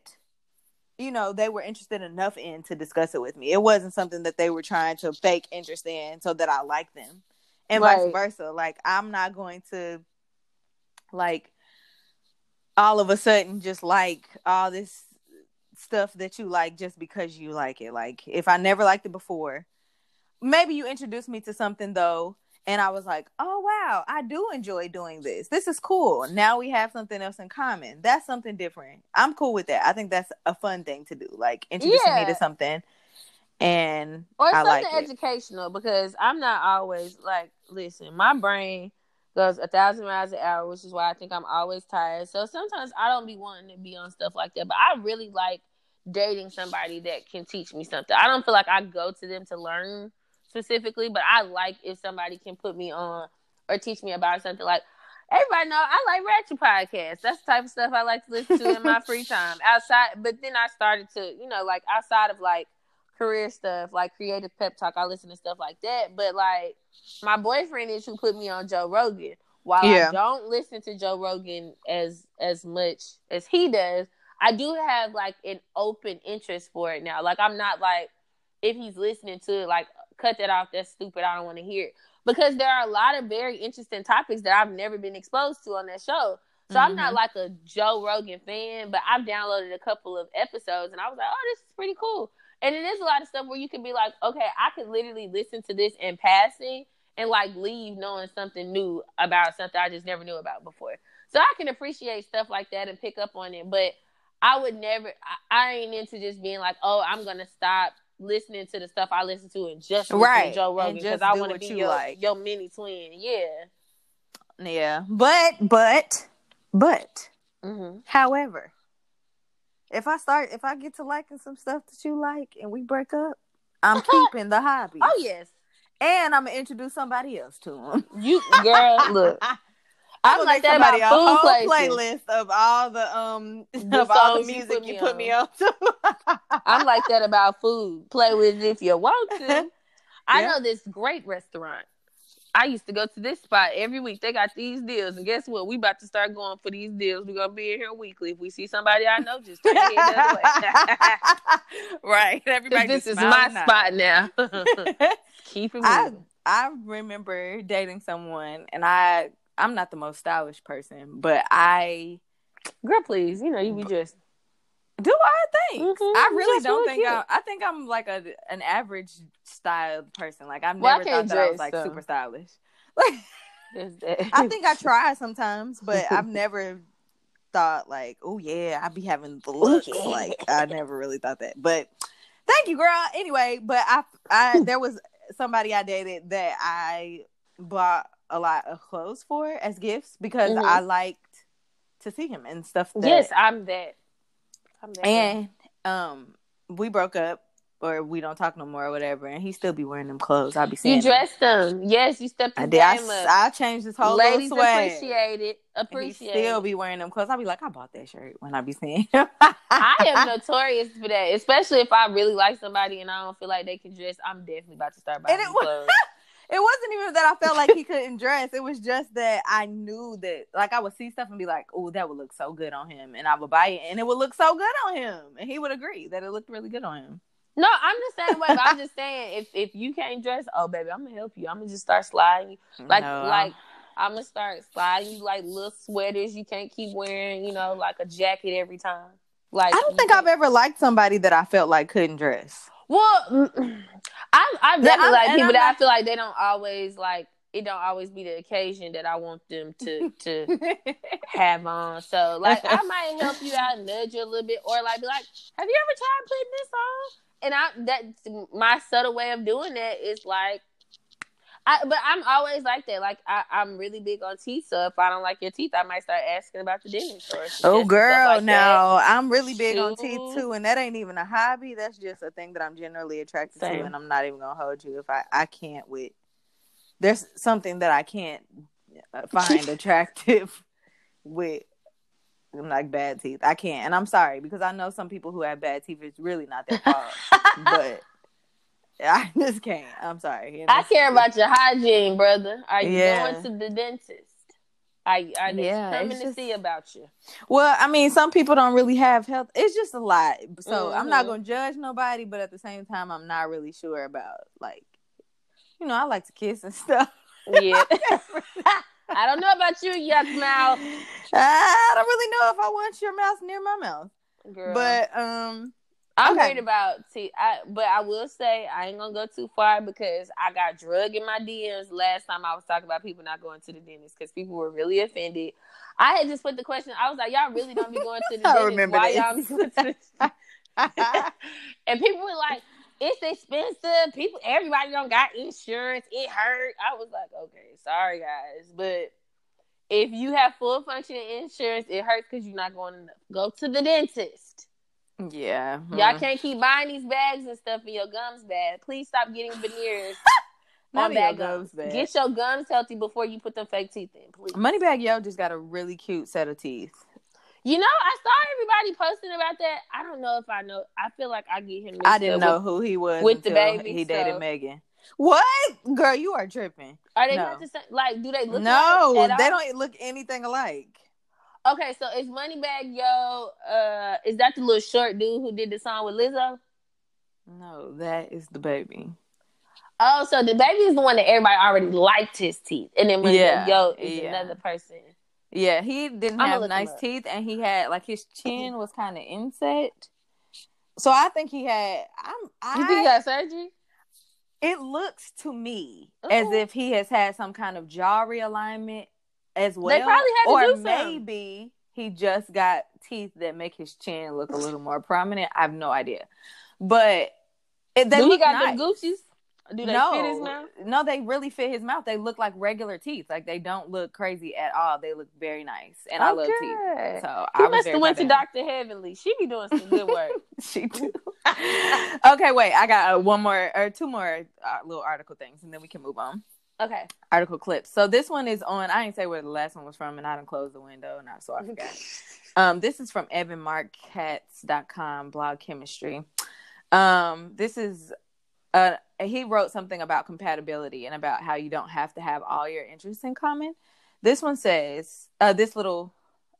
you know they were interested enough in to discuss it with me. It wasn't something that they were trying to fake interest in so that I like them, and right. vice versa. Like, I'm not going to like all of a sudden just like all this stuff that you like just because you like it. Like if I never liked it before, maybe you introduced me to something though, and I was like, oh wow, I do enjoy doing this. This is cool. Now we have something else in common. That's something different. I'm cool with that. I think that's a fun thing to do. Like introducing yeah. me to something and or something like educational because I'm not always like listen, my brain goes a thousand miles an hour, which is why I think I'm always tired. So sometimes I don't be wanting to be on stuff like that, but I really like dating somebody that can teach me something. I don't feel like I go to them to learn specifically, but I like if somebody can put me on or teach me about something like everybody know I like ratchet podcasts. That's the type of stuff I like to listen to in my free time outside. But then I started to, you know, like outside of like career stuff, like creative pep talk. I listen to stuff like that. But like my boyfriend is who put me on Joe Rogan. While yeah. I don't listen to Joe Rogan as as much as he does, I do have like an open interest for it now. Like I'm not like if he's listening to it, like cut that off. That's stupid. I don't want to hear it because there are a lot of very interesting topics that I've never been exposed to on that show. So mm-hmm. I'm not mm-hmm. like a Joe Rogan fan, but I've downloaded a couple of episodes and I was like, oh, this is pretty cool. And it is a lot of stuff where you can be like, okay, I could literally listen to this in passing and like leave knowing something new about something I just never knew about before. So I can appreciate stuff like that and pick up on it. But I would never, I, I ain't into just being like, oh, I'm to stop listening to the stuff I listen to and just right. Joe Rogan because I want to be your, like. your mini twin. Yeah. Yeah. But, but, but, mm-hmm. however, if I start, if I get to liking some stuff that you like and we break up, I'm keeping the hobby. Oh yes, and I'm gonna introduce somebody else to him. You girl, look. I'm, like that about a whole playlist of all the um the of all the music you put me on. Put me on I'm like that about food. Play with it if you want to. I know this great restaurant I used to go to this spot every week. They got these deals, and guess what? We about to start going for these deals. We're gonna be in here weekly. If we see somebody I know, just turn head the other way. right. Everybody. This is my now. spot now. Keep it moving. I, I remember dating someone, and I I'm not the most stylish person, but I girl, please, you know you be just do I think? Mm-hmm. I really don't think I, I think I'm like a an average styled person. Like I've well, never thought that I was like super stylish. Like I think I try sometimes, but I've never thought like, oh yeah, I'd be having the looks. Yeah. Like I never really thought that. But thank you, girl. Anyway, but I I there was somebody I dated that I bought a lot of clothes for as gifts because mm-hmm. I liked to see him and stuff. That, yes, I'm that I'm that. and um, we broke up or we don't talk no more or whatever, and he still be wearing them clothes. I'll be seeing. you dressed them. Yes, you stepped. I did. I, I, changed his whole Ladies swag. appreciate it. Appreciate. He still be wearing them clothes. I'll be like, I bought that shirt when I be seeing. Him. I am notorious for that, especially if I really like somebody and I don't feel like they can dress. I'm definitely about to start buying and it clothes. Was, it wasn't even that I felt like he couldn't dress. It was just that I knew that, like, I would see stuff and be like, "Oh, that would look so good on him," and I would buy it, and it would look so good on him, and he would agree that it looked really good on him. No, I'm just saying. But I'm just saying, if if you can't dress, oh baby, I'm gonna help you. I'm gonna just start sliding, like no, like. I'm gonna start sliding you like little sweaters you can't keep wearing, you know, like a jacket every time. Like I don't think I've ever liked somebody that I felt like couldn't dress. Well, I I definitely like people that I feel like they don't always like it don't always be the occasion that I want them to to have on. So like I might help you out, nudge you a little bit, or like be like, "Have you ever tried putting this on?" And I that my subtle way of doing that is like I, but I'm always like that. Like I, am really big on teeth. So if I don't like your teeth, I might start asking about the dentist. Oh, girl, like no, I'm really big on teeth too, and that ain't even a hobby. That's just a thing that I'm generally attracted Same. to, and I'm not even gonna hold you if I I can't with. There's something that I can't uh, find attractive with like bad teeth. I can't, and I'm sorry because I know some people who have bad teeth. It's really not their fault, but I just can't. I'm sorry. I care about your hygiene, brother. Are you yeah. going to the dentist? Are, are they yeah, coming to see about you? Well, I mean, some people don't really have health. It's just a lot. So mm-hmm. I'm not mm-hmm. going to judge nobody, but at the same time, I'm not really sure about like, you know, I like to kiss and stuff. Yeah. I don't know about you, yuck mouth. I don't really know if I want your mouth near my mouth. Girl. But um I'm okay. worried about see, I, but I will say I ain't gonna go too far because I got drug in my DMs last time I was talking about people not going to the dentist because people were really offended. I had just put the question. I was like, y'all really don't be going to the dentist? I Remember Why y'all going to the And people were like, it's expensive. People, everybody don't got insurance. It hurt. I was like, okay, sorry guys, but if you have full functioning insurance, it hurts because you're not going to go to the dentist. Yeah. Y'all hmm. can't keep buying these bags and stuff and your gums bad. Please stop getting veneers on bad gums. Bad. Get your gums healthy before you put them fake teeth in, please. Moneybagg Yo just got a really cute set of teeth. You know, I saw everybody posting about that. I don't know if I know. I feel like I get him. I didn't know with, who he was with the baby. He so. dated Megan. What, girl? You are tripping. Are they no. not the same? Like, do they look? No, they don't look anything alike. Okay, so is Moneybagg Yo? Uh, is that the little short dude who did the song with Lizzo? No, that is DaBaby. Oh, so DaBaby is the one that everybody already liked his teeth, and then yeah, Yo is yeah. another person. Yeah, he didn't I'm have nice teeth, and he had like his chin was kind of inset. So I think he had. I'm. I, you think he got surgery? It looks to me Ooh. as if he has had some kind of jaw realignment as well. They probably had to or do maybe he just got teeth that make his chin look a little more prominent. I have no idea, but it, they do he got nice. the Gucci's? Do they no, fit his mouth? No, they really fit his mouth. They look like regular teeth. Like they don't look crazy at all. They look very nice, and okay. I love teeth. So he I must have went to Doctor Heavenly. She be doing some good work. she do. okay, wait. I got uh, one more or two more uh, little article things, and then we can move on. Okay. Article clips. So this one is on. I didn't say where the last one was from, and I didn't close the window, and I so I forgot. um, this is from EvanMarcKatz.com blog chemistry. Um, this is uh, he wrote something about compatibility and about how you don't have to have all your interests in common. This one says, uh, this little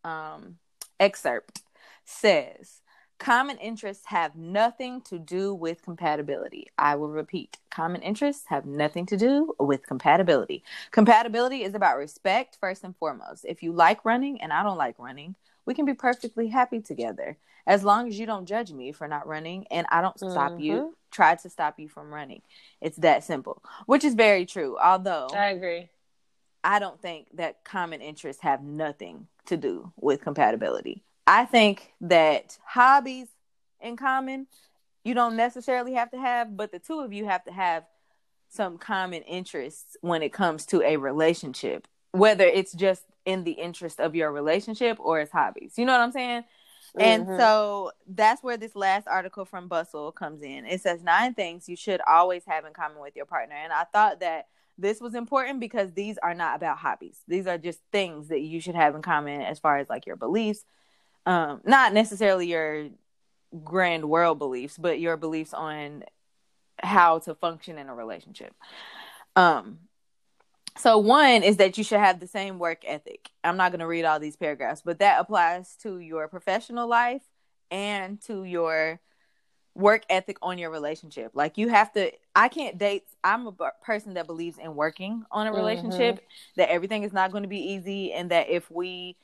um, excerpt says, common interests have nothing to do with compatibility. I will repeat common interests have nothing to do with compatibility. Compatibility is about respect first and foremost. If you like running and I don't like running, we can be perfectly happy together as long as you don't judge me for not running and I don't stop mm-hmm. you, try to stop you from running. It's that simple, which is very true. Although I agree. I don't think that common interests have nothing to do with compatibility. I think that hobbies in common you don't necessarily have to have, but the two of you have to have some common interests when it comes to a relationship, whether it's just in the interest of your relationship or as hobbies. You know what I'm saying? And mm-hmm. so that's where this last article from Bustle comes in. It says nine things you should always have in common with your partner. And I thought that this was important because these are not about hobbies. These are just things that you should have in common as far as like your beliefs. Um, not necessarily your grand world beliefs, but your beliefs on how to function in a relationship. Um, so one is that you should have the same work ethic. I'm not going to read all these paragraphs, but that applies to your professional life and to your work ethic on your relationship. Like you have to I can't date I'm a person that believes in working on a relationship mm-hmm. that everything is not going to be easy and that if we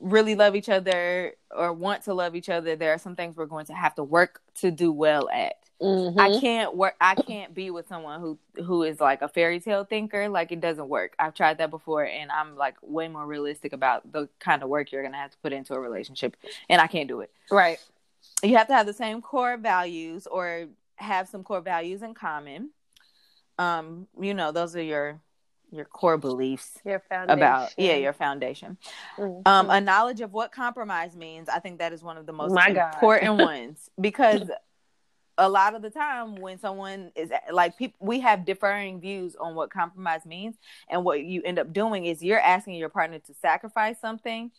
really love each other or want to love each other there are some things we're going to have to work to do well at. Mm-hmm. I can't work. I can't be with someone who who is like a fairy tale thinker. Like it doesn't work. I've tried that before, and I'm like way more realistic about the kind of work you're gonna have to put into a relationship, and I can't do it. Right. You have to have the same core values or have some core values in common. Um, you know, those are your your core beliefs your foundation. about yeah your foundation mm-hmm. um a knowledge of what compromise means i think that is one of the most My important ones because a lot of the time when someone is like people we have differing views on what compromise means and what you end up doing is you're asking your partner to sacrifice something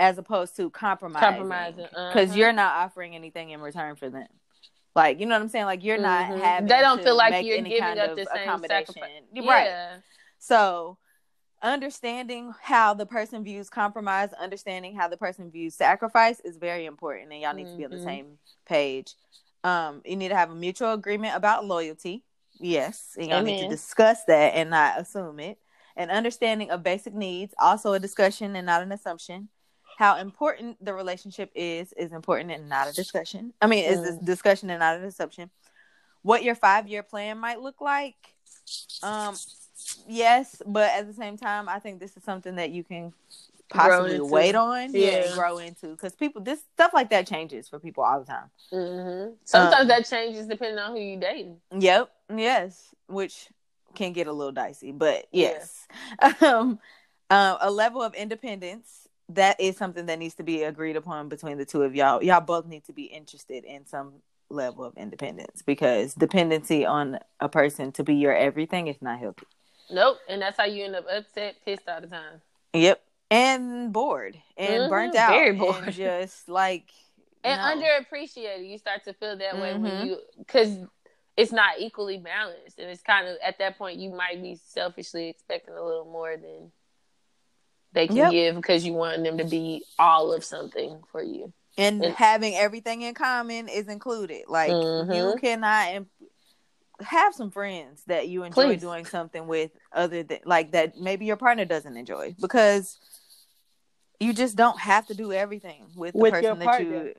as opposed to compromising compromising because uh-huh. you're not offering anything in return for them like you know what i'm saying like you're not mm-hmm. having they don't feel like you're giving up the same accommodation yeah. right so understanding how the person views compromise understanding how the person views sacrifice is very important and y'all need mm-hmm. to be on the mm-hmm. same page um, you need to have a mutual agreement about loyalty. Yes, and y'all Amen. need to discuss that and not assume it. An understanding of basic needs, also a discussion and not an assumption. How important the relationship is is important and not a discussion. I mean, mm. is this discussion and not an assumption. What your five year plan might look like. Um, yes, but at the same time, I think this is something that you can possibly wait on, yeah, yeah grow into because people this stuff like that changes for people all the time. Mm-hmm. Sometimes um, that changes depending on who you dating. Yep. Yes. Which can get a little dicey, but yes. Yeah. um, uh, a level of independence that is something that needs to be agreed upon between the two of y'all. Y'all both need to be interested in some level of independence because dependency on a person to be your everything is not healthy. Nope, and that's how you end up upset, pissed all the time. Yep, and bored and mm-hmm. burnt out, very bored, just like and no. underappreciated. You start to feel that mm-hmm. way when mm-hmm. you because it's not equally balanced, and it's kind of at that point you might be selfishly expecting a little more than they can yep. give because you want them to be all of something for you. And, and having everything in common is included. Like mm-hmm. you cannot imp- have some friends that you enjoy Please. doing something with, other than like that maybe your partner doesn't enjoy because you just don't have to do everything with the with person that you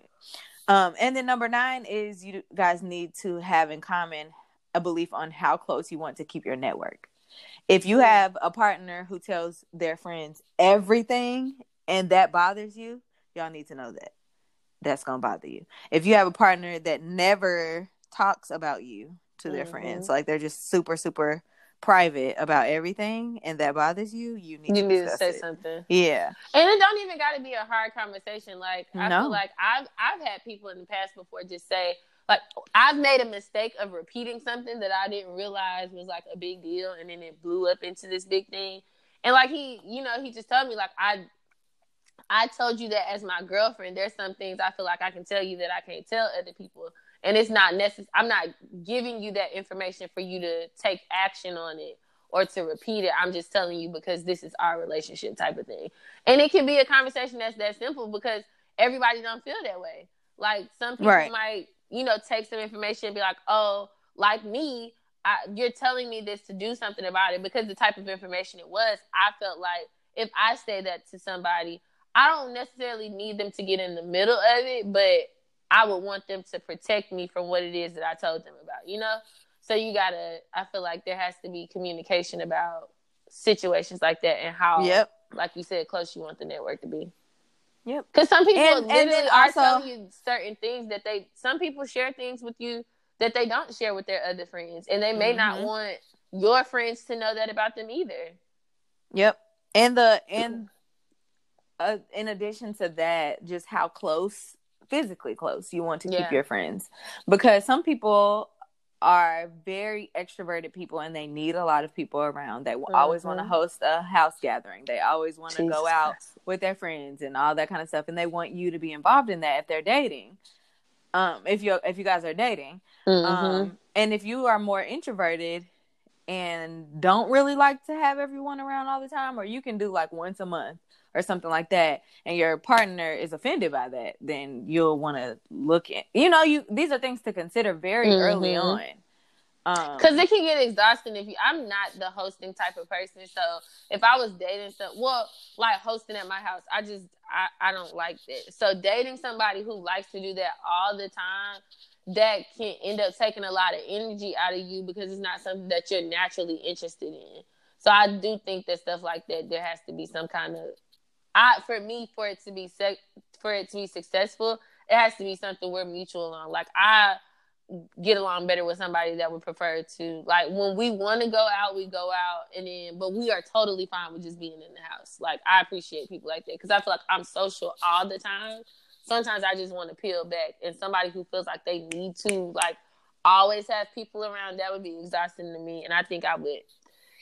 um, and then number nine is you guys need to have in common a belief on how close you want to keep your network. If you have a partner who tells their friends everything and that bothers you, y'all need to know that that's gonna bother you. If you have a partner that never talks about you to their mm-hmm. friends, like they're just super super private about everything and that bothers you, you need, you to, need to say it. something. Yeah. And it don't even got to be a hard conversation. Like I no. feel like I've I've had people in the past before just say like I've made a mistake of repeating something that I didn't realize was like a big deal and then it blew up into this big thing. And like he, you know, he just told me like I I told you that as my girlfriend, there's some things I feel like I can tell you that I can't tell other people and it's not necessary i'm not giving you that information for you to take action on it or to repeat it. I'm just telling you because this is our relationship type of thing. And it can be a conversation that's that simple because everybody don't feel that way. Like some people right. might you know take some information and be like oh like me I, you're telling me this to do something about it. Because the type of information it was i felt like if i say that to somebody i don't necessarily need them to get in the middle of it but I would want them to protect me from what it is that I told them about, you know? So you gotta I feel like there has to be communication about situations like that and how yep. like you said, close you want the network to be. Yep. Because some people and, literally and are also, telling you certain things that they some people share things with you that they don't share with their other friends. And they may mm-hmm. not want your friends to know that about them either. Yep. And the and uh, in addition to that, just how close physically close you want to yeah. keep your friends because some people are very extroverted people and they need a lot of people around. They mm-hmm. always want to host a house gathering. They always want to go out with their friends and all that kind of stuff and they want you to be involved in that if they're dating. Um if you if you guys are dating. Mm-hmm. Um and if you are more introverted and don't really like to have everyone around all the time or you can do like once a month or something like that and your partner is offended by that then you'll want to look at you know you these are things to consider very mm-hmm. early on because um, it can get exhausting if you i'm not the hosting type of person so if i was dating some well like hosting at my house i just i, I don't like that so dating somebody who likes to do that all the time that can end up taking a lot of energy out of you because it's not something that you're naturally interested in so i do think that stuff like that there has to be some kind of I for me for it to be sec- for it to be successful, it has to be something we're mutual on. Like I get along better with somebody that would prefer to like when we want to go out, we go out, and then but we are totally fine with just being in the house. Like I appreciate people like that because I feel like I'm social all the time. Sometimes I just want to peel back, and somebody who feels like they need to like always have people around that would be exhausting to me, and I think I would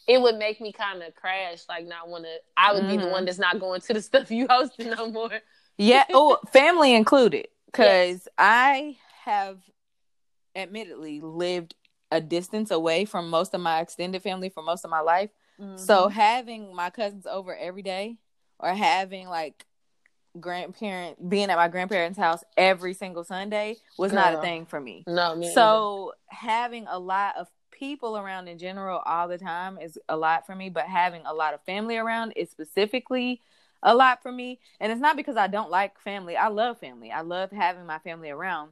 it would make me kind of crash, like not want to. I would mm-hmm. be the one mm-hmm. that's not going to the stuff you hosting no more. yeah, oh, family included, because yes. I have admittedly lived a distance away from most of my extended family for most of my life. Mm-hmm. So having my cousins over every day, or having like grandparent being at my grandparents' house every single Sunday was Girl. not a thing for me. No, me so either. having a lot of people around in general all the time is a lot for me, but having a lot of family around is specifically a lot for me. And it's not because I don't like family. I love family. I love having my family around.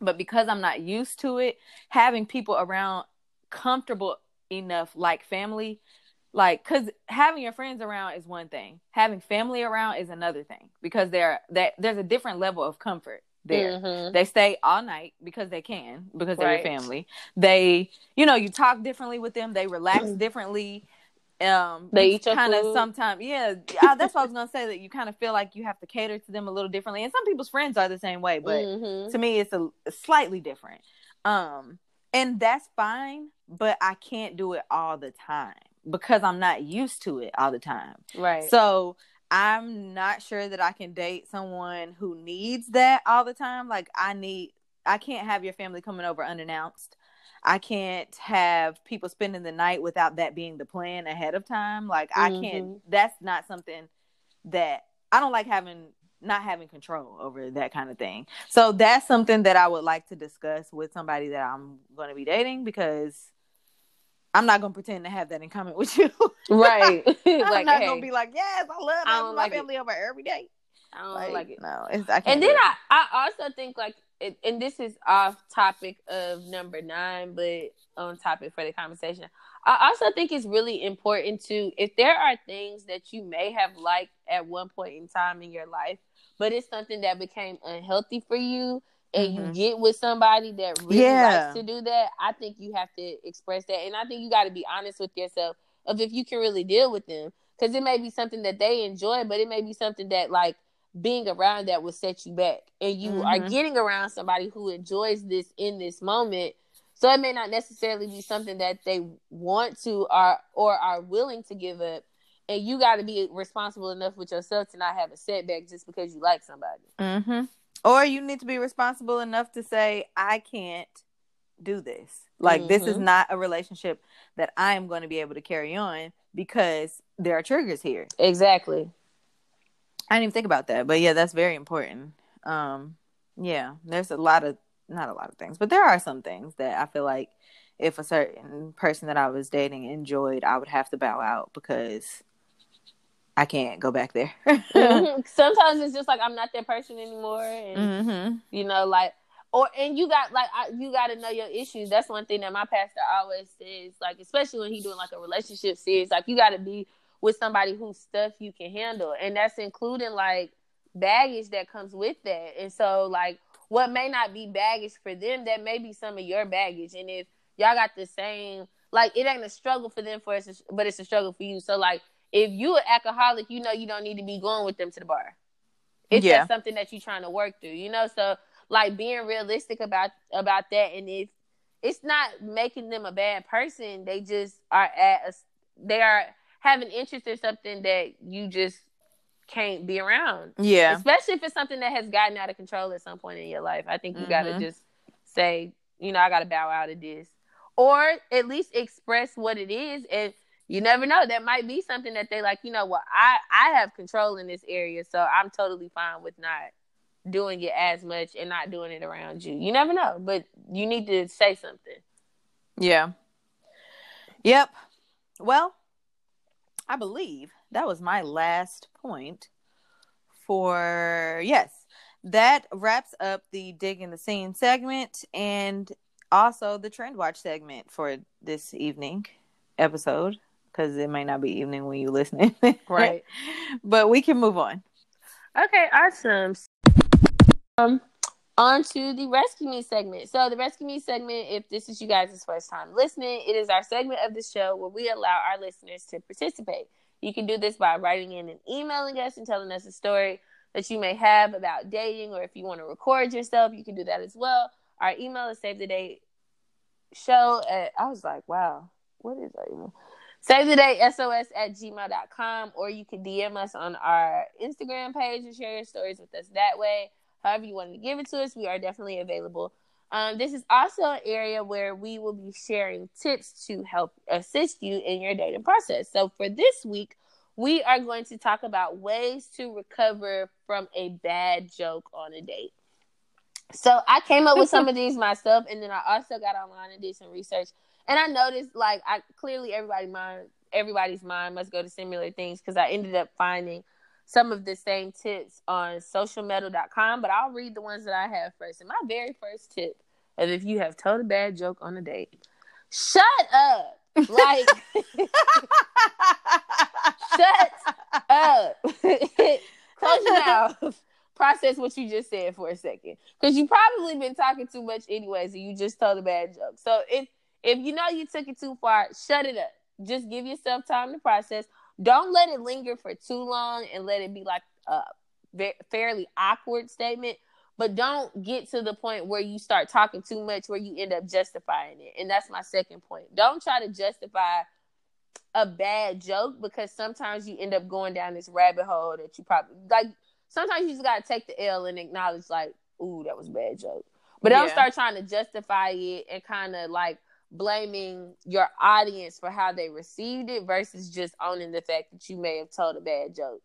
But because I'm not used to it, having people around comfortable enough like family like because having your friends around is one thing having family around is another thing because there that there's a different level of comfort there. Mm-hmm. They stay all night because they can, because they're right. family. They, you know, you talk differently with them. They relax differently. Um, they eat kind of sometimes, yeah. That's what I was gonna say. That you kind of feel like you have to cater to them a little differently, and some people's friends are the same way, but mm-hmm. to me, it's a, a slightly different. Um, and that's fine, but I can't do it all the time because I'm not used to it all the time. Right. So I'm not sure that I can date someone who needs that all the time. Like I need I can't have your family coming over unannounced. I can't have people spending the night without that being the plan ahead of time. Like mm-hmm. I can't mm-hmm. that's not something that I don't like having not having control over that kind of thing. So that's something that I would like to discuss with somebody that I'm going to be dating because I'm not gonna pretend to have that in common with you. right. I'm like, not hey, gonna be like, yes, I love I my like family it. over every day. I don't like, like it. No, it's, I and then I, I also think like, it, and this is off topic of number nine, but on topic for the conversation. I also think it's really important to, if there are things that you may have liked at one point in time in your life, but it's something that became unhealthy for you, and mm-hmm. you get with somebody that really yeah. likes to do that, I think you have to express that. And I think you got to be honest with yourself of if you can really deal with them. Because it may be something that they enjoy, but it may be something that, like, being around that will set you back. And you mm-hmm. are getting around somebody who enjoys this in this moment. So it may not necessarily be something that they want to or or are willing to give up. And you got to be responsible enough with yourself to not have a setback just because you like somebody. Mm-hmm. Or you need to be responsible enough to say, I can't do this. Like, mm-hmm. this is mm-hmm. not a relationship that I am going to be able to carry on because there are triggers here. Exactly. I didn't even think about that. But yeah, that's very important. Um, yeah, there's a lot of, not a lot of things, but there are some things that I feel like if a certain person that I was dating enjoyed, I would have to bow out because I can't go back there. mm-hmm. Sometimes it's just like I'm not that person anymore, and mm-hmm. you know, like, or and you got like I, you got to know your issues. That's one thing that my pastor always says, like, especially when he's doing like a relationship series, like you got to be with somebody whose stuff you can handle, and that's including like baggage that comes with that. And so, like, what may not be baggage for them, that may be some of your baggage, and if y'all got the same, like, it ain't a struggle for them, for us, but it's a struggle for you. So, like if you an alcoholic, you know you don't need to be going with them to the bar. It's yeah. just something that you're trying to work through, you know. So like being realistic about about that, and if it's not making them a bad person, they just are at a, they are having interest in something that you just can't be around. Yeah, especially if it's something that has gotten out of control at some point in your life. I think you mm-hmm. got to just say, you know, I got to bow out of this, or at least express what it is and you never know. That might be something that they like, you know what, I, I have control in this area, so I'm totally fine with not doing it as much and not doing it around you. You never know, but you need to say something. Yeah. Yep. Well, I believe that was my last point for yes. That wraps up the dig in the scene segment and also the trend watch segment for this evening episode because it might not be evening when you're listening. right. But we can move on. Okay, awesome. Um, on to the Rescue Me segment. So, the Rescue Me segment, if this is you guys' first time listening, it is our segment of the show where we allow our listeners to participate. You can do this by writing in and emailing us and telling us a story that you may have about dating, or if you want to record yourself, you can do that as well. Our email is save the date show at, I was like, wow, what is our email? Save the date SOS at gmail.com, or you can DM us on our Instagram page and share your stories with us that way. However, you want to give it to us, we are definitely available. Um, this is also an area where we will be sharing tips to help assist you in your dating process. So, for this week, we are going to talk about ways to recover from a bad joke on a date. So, I came up with some of these myself, and then I also got online and did some research and I noticed like I clearly everybody mind everybody's mind must go to similar things because I ended up finding some of the same tips on socialmettle.com, but I'll read the ones that I have first. And my very first tip is if you have told a bad joke on a date, shut up. Like shut up. Close your mouth. Process what you just said for a second. Because you probably been talking too much anyways, and you just told a bad joke. So it if you know you took it too far, shut it up. Just give yourself time to process. Don't let it linger for too long and let it be like a fairly awkward statement. But don't get to the point where you start talking too much where you end up justifying it. And that's my second point. Don't try to justify a bad joke because sometimes you end up going down this rabbit hole that you probably like. Sometimes you just gotta take the L and acknowledge like, "Ooh, that was a bad joke," but don't start trying to justify it and kind of like blaming your audience for how they received it versus just owning the fact that you may have told a bad joke.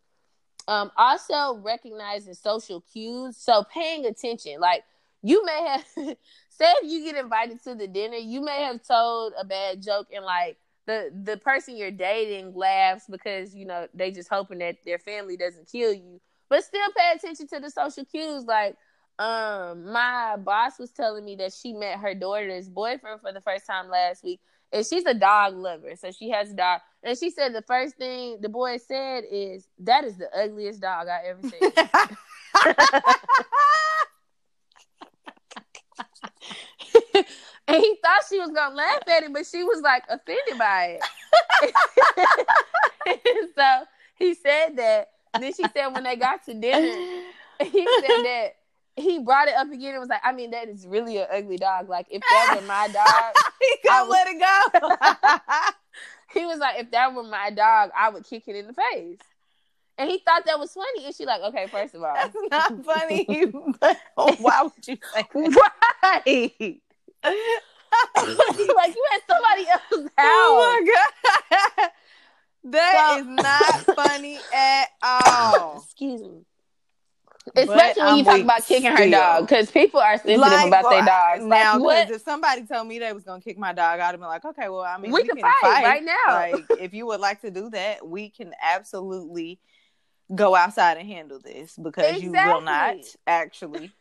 Um, also recognizing social cues, so paying attention. Like you may have say if you get invited to the dinner, you may have told a bad joke and like the the person you're dating laughs because you know they just hoping that their family doesn't kill you. But still pay attention to the social cues. Like um, my boss was telling me that she met her daughter's boyfriend for the first time last week, and she's a dog lover, so she has a dog. And she said the first thing the boy said is, "That is the ugliest dog I ever seen." and he thought she was gonna laugh at it, but she was like offended by it. so he said that. And then she said when they got to dinner, he said that he brought it up again and was like, I mean, that is really an ugly dog. Like, if that were my dog, he couldn't let it go. he was like, if that were my dog, I would kick it in the face. And he thought that was funny. And she like, okay, first of all, that's not funny. but why would you say that? Right. like you had somebody else's house. Oh my god. That so, is not funny at all. Excuse me. Especially when you talk about kicking her dog, because people are sensitive like, about their dogs. Now, because if somebody told me they was gonna kick my dog, I'd have been like, okay, well, I mean, we, we can, can fight, fight, right now. Like, if you would like to do that, we can absolutely go outside and handle this because exactly. you will not actually.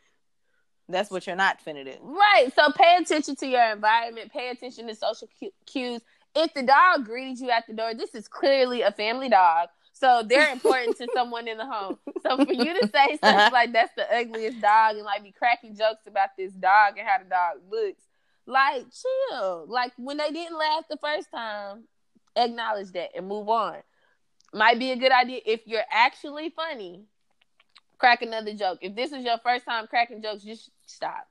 That's what you're not finna do. Right. So pay attention to your environment. Pay attention to social cues. If the dog greeted you at the door, this is clearly a family dog. So they're important to someone in the home. So for you to say something like that's the ugliest dog and like be cracking jokes about this dog and how the dog looks, like chill. Like when they didn't laugh the first time, acknowledge that and move on. Might be a good idea if you're actually funny. Crack another joke. If this is your first time cracking jokes, just stop.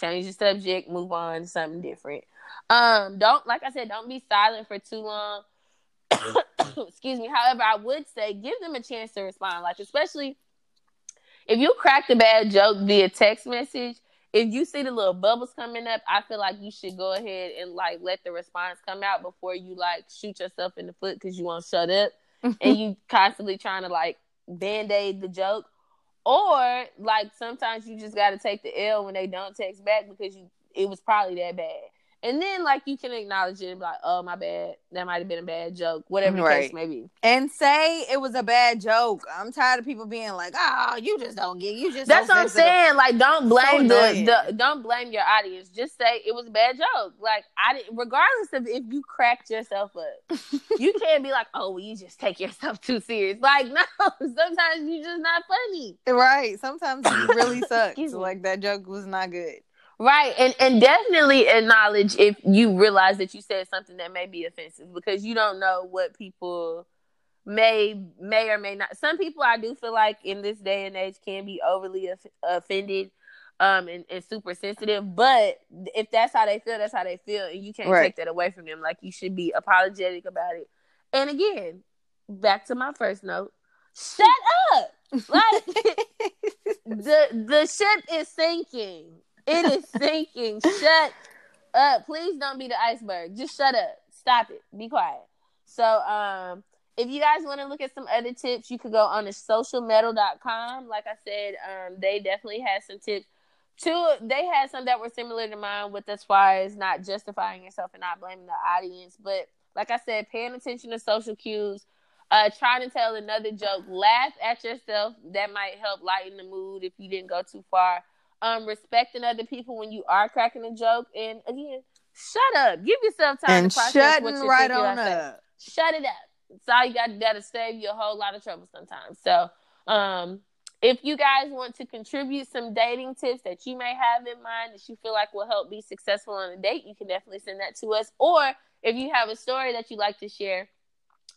Change the subject, move on to something different. Um, don't like I said, don't be silent for too long excuse me. However, I would say give them a chance to respond. Like, especially if you crack a bad joke via text message, if you see the little bubbles coming up, I feel like you should go ahead and like let the response come out before you like shoot yourself in the foot because you won't shut up and you constantly trying to like band aid the joke. Or like sometimes you just got to take the L when they don't text back because you it was probably that bad. And then like you can acknowledge it and be like, oh my bad. That might have been a bad joke. Whatever the right. case may be. And say it was a bad joke. I'm tired of people being like, oh, you just don't get you just That's what I'm saying. Like don't blame so the, the don't blame your audience. Just say it was a bad joke. Like I didn't regardless of if you cracked yourself up. you can't be like, oh well, you just take yourself too serious. Like, no, sometimes you're just not funny. Right. Sometimes you really suck. like that joke was not good. Right. And and definitely acknowledge if you realize that you said something that may be offensive because you don't know what people may may or may not some people I do feel like in this day and age can be overly offended um and, and, super sensitive but if that's how they feel that's how they feel and you can't right. take that away from them like you should be apologetic about it and again back to my first note shut up like the the ship is sinking it is sinking. shut up. Please don't be the iceberg. Just shut up. Stop it. Be quiet. So, um, if you guys want to look at some other tips, you could go on to socialmettle.com. Like I said, um, they definitely had some tips. Two, they had some that were similar to mine with as far as not justifying yourself and not blaming the audience. But like I said, paying attention to social cues, uh, trying to tell another joke, laugh at yourself. That might help lighten the mood if you didn't go too far um, respecting other people when you are cracking a joke, and again, shut up. Give yourself time and to process what you're right on up. Shut it up. It's all you got. That'll save you a whole lot of trouble sometimes. So, um, if you guys want to contribute some dating tips that you may have in mind that you feel like will help be successful on a date, you can definitely send that to us. Or if you have a story that you'd like to share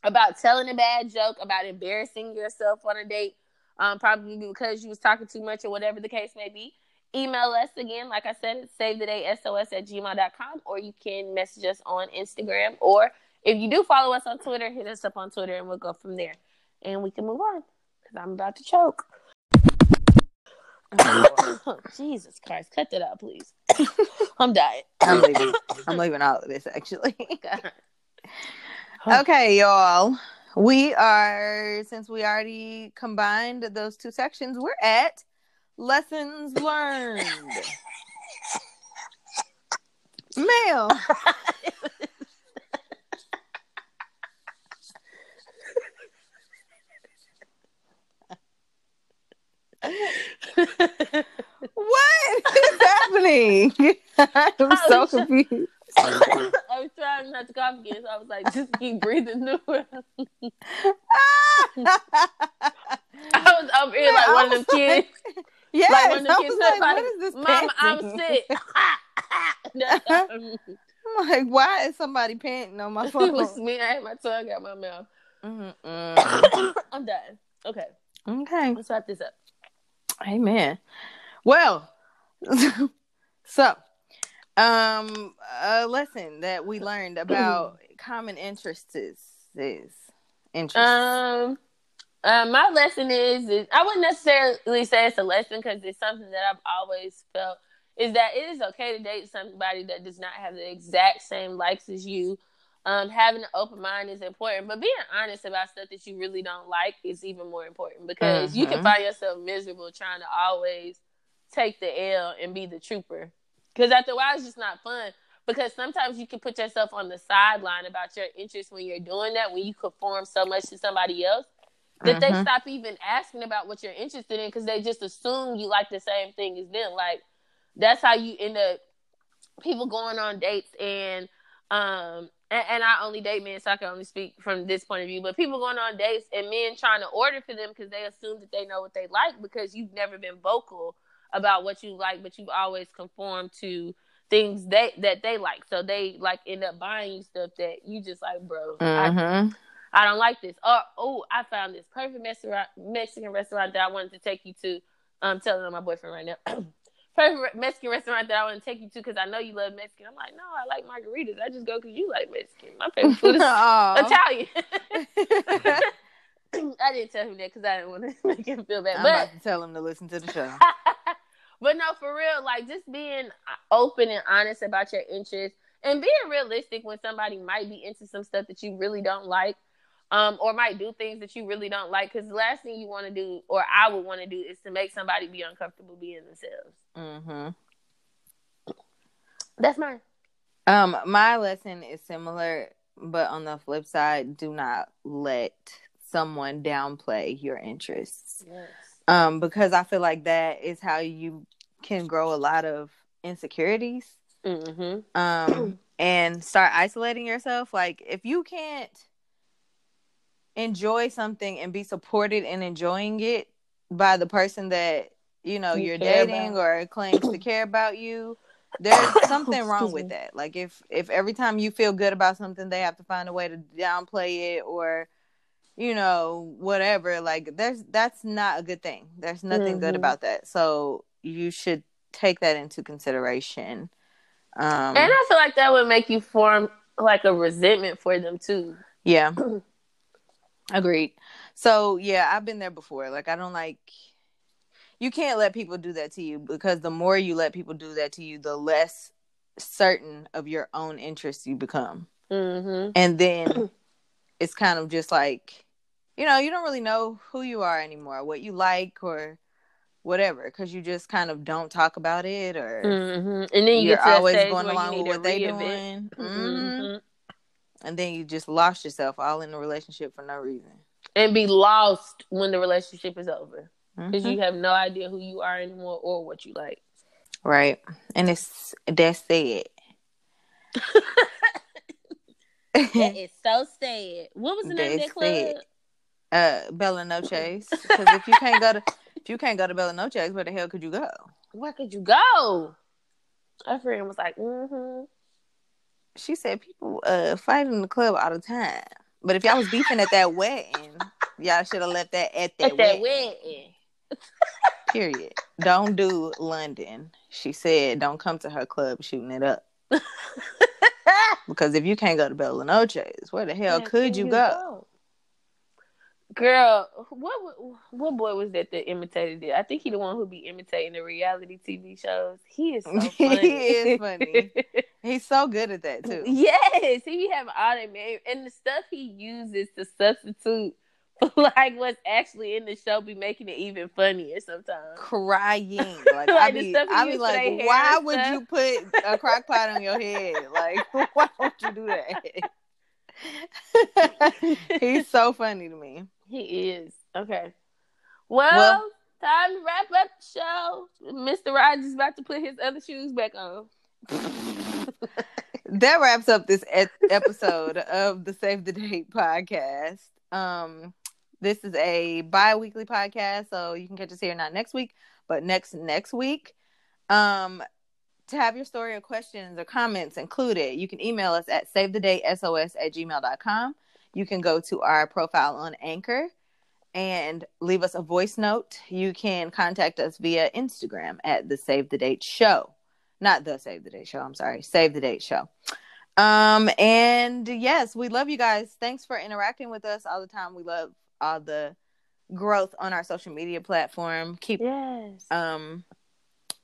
about telling a bad joke, about embarrassing yourself on a date, um, probably because you was talking too much or whatever the case may be, email us again, like I said, it's save the day sos at gmail.com, or you can message us on Instagram or if you do follow us on Twitter, hit us up on Twitter and we'll go from there. And we can move on because I'm about to choke. Oh, Jesus Christ, cut that out, please. I'm dying. I'm leaving. I'm leaving all of this actually. okay, y'all. We are since we already combined those two sections, we're at lessons learned. Male. what is happening? I'm so confused. I was trying not to cough again, so I was like, just keep breathing through it. I was up here like one of them kids. Yeah, like one of them kids like, what is this Mama, I'm sick. I'm like, why is somebody panting on my phone? it was me. I had my tongue out my mouth. Mm-hmm. I'm done. Okay. Okay. Let's wrap this up. Amen. Well, so um a lesson that we learned about common interests is, is interests. Um uh, my lesson is, is I wouldn't necessarily say it's a lesson because it's something that I've always felt is that it is okay to date somebody that does not have the exact same likes as you. Um, having an open mind is important, but being honest about stuff that you really don't like is even more important because mm-hmm. you can mm-hmm. find yourself miserable trying to always take the L and be the trooper. Because after a while, it's just not fun. Because sometimes you can put yourself on the sideline about your interests when you're doing that, when you conform so much to somebody else that mm-hmm. they stop even asking about what you're interested in because they just assume you like the same thing as them. Like that's how you end up people going on dates and um and, and, I only date men, so I can only speak from this point of view. But people going on dates and men trying to order for them because they assume that they know what they like because you've never been vocal about what you like, but you've always conformed to things they that they like. So they like end up buying you stuff that you just like, bro. Mm-hmm. I, I, don't like this. Or oh, I found this perfect Mexican restaurant that I wanted to take you to. I'm telling on my boyfriend right now. perfect Mexican restaurant that I want to take you to because I know you love Mexican. I'm like, no, I like margaritas. I just go because you like Mexican. My favorite food is Italian. I didn't tell him that because I didn't want to make him feel bad. I'm but, about to tell him to listen to the show. but no, for real, like just being uh, open and honest about your interests and being realistic when somebody might be into some stuff that you really don't like um, or might do things that you really don't like. Because the last thing you want to do, or I would want to do, is to make somebody be uncomfortable being themselves. Mm-hmm. That's mine. Um, my lesson is similar, but on the flip side, do not let someone downplay your interests. Yes. Um, because I feel like that is how you can grow a lot of insecurities. Mm-hmm. Um, and start isolating yourself. Like if you can't enjoy something and be supported in enjoying it by the person that you know you are dating about. or claims to care about you there's something wrong with that. Like if if every time you feel good about something they have to find a way to downplay it or you know whatever like there's that's not a good thing. There's nothing mm-hmm. good about that. So you should take that into consideration. Um and i feel like that would make you form like a resentment for them too. Yeah Agreed. So yeah, I've been there before. Like I don't like you can't let people do that to you because the more you let people do that to you, the less certain of your own interests you become. Mm-hmm. And then it's kind of just like, you know, you don't really know who you are anymore, what you like or whatever, because you just kind of don't talk about it or mm-hmm. and then you are always going along with what they're doing. Mm-hmm. And then you just lost yourself all in the relationship for no reason. And be lost when the relationship is over. Because mm-hmm. you have no idea who you are anymore or what you like. Right. And it's that's sad. That is so sad. What was the name that's of that club? uh bella noches because if you can't go to if you can't go to bella noches where the hell could you go? Where could you go? Our friend was like mm-hmm she said people uh fight in the club all the time. But if y'all was beefing at that wedding, y'all should have left that at that, at wedding. wedding. Period. Don't do London. She said don't come to her club shooting it up. because if you can't go to Bella Noche's, where the hell could you, you go? go? Girl, what what boy was that that imitated it? I think he the one who be imitating the reality TV shows. He is so funny. he is funny. He's so good at that too. Yes, he be having all that man and the stuff he uses to substitute for like what's actually in the show be making it even funnier sometimes. Crying. Like, like I be, I be like, why would stuff? you put a crock pot on your head? Like, why would you do that? He's so funny to me. He is. Okay. Well, well time to wrap up the show. Mr. Rogers is about to put his other shoes back on. that wraps up this episode of the Save the Date podcast. Um, this is a bi-weekly podcast, so you can catch us here not next week, but next next week. Um, to have your story or questions or comments included, you can email us at save the date sos at gmail.com. You can go to our profile on Anchor and leave us a voice note. You can contact us via Instagram at the Save the Date Show. Not the Save the Date Show, I'm sorry, Save the Date Show. Um, and yes, we love you guys. Thanks for interacting with us all the time. We love all the growth on our social media platform. Keep yes. um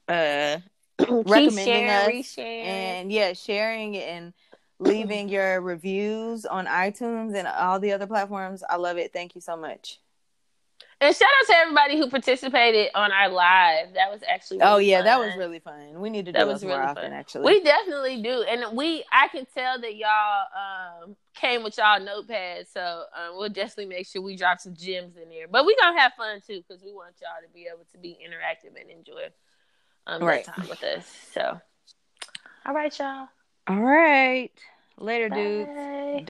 uh recommending sharing, us and yeah, sharing and leaving your reviews on iTunes and all the other platforms. I love it. Thank you so much. And shout out to everybody who participated on our live. That was actually really oh yeah, fun. that was really fun. We need to do that was really more fun. often. Actually, we definitely do, and we I can tell that y'all um, came with y'all notepads, so um, we'll definitely make sure we drop some gems in there. But we gonna have fun too because we want y'all to be able to be interactive and enjoy um, right. time with us. So, all right, y'all. All right, later, Bye. dudes.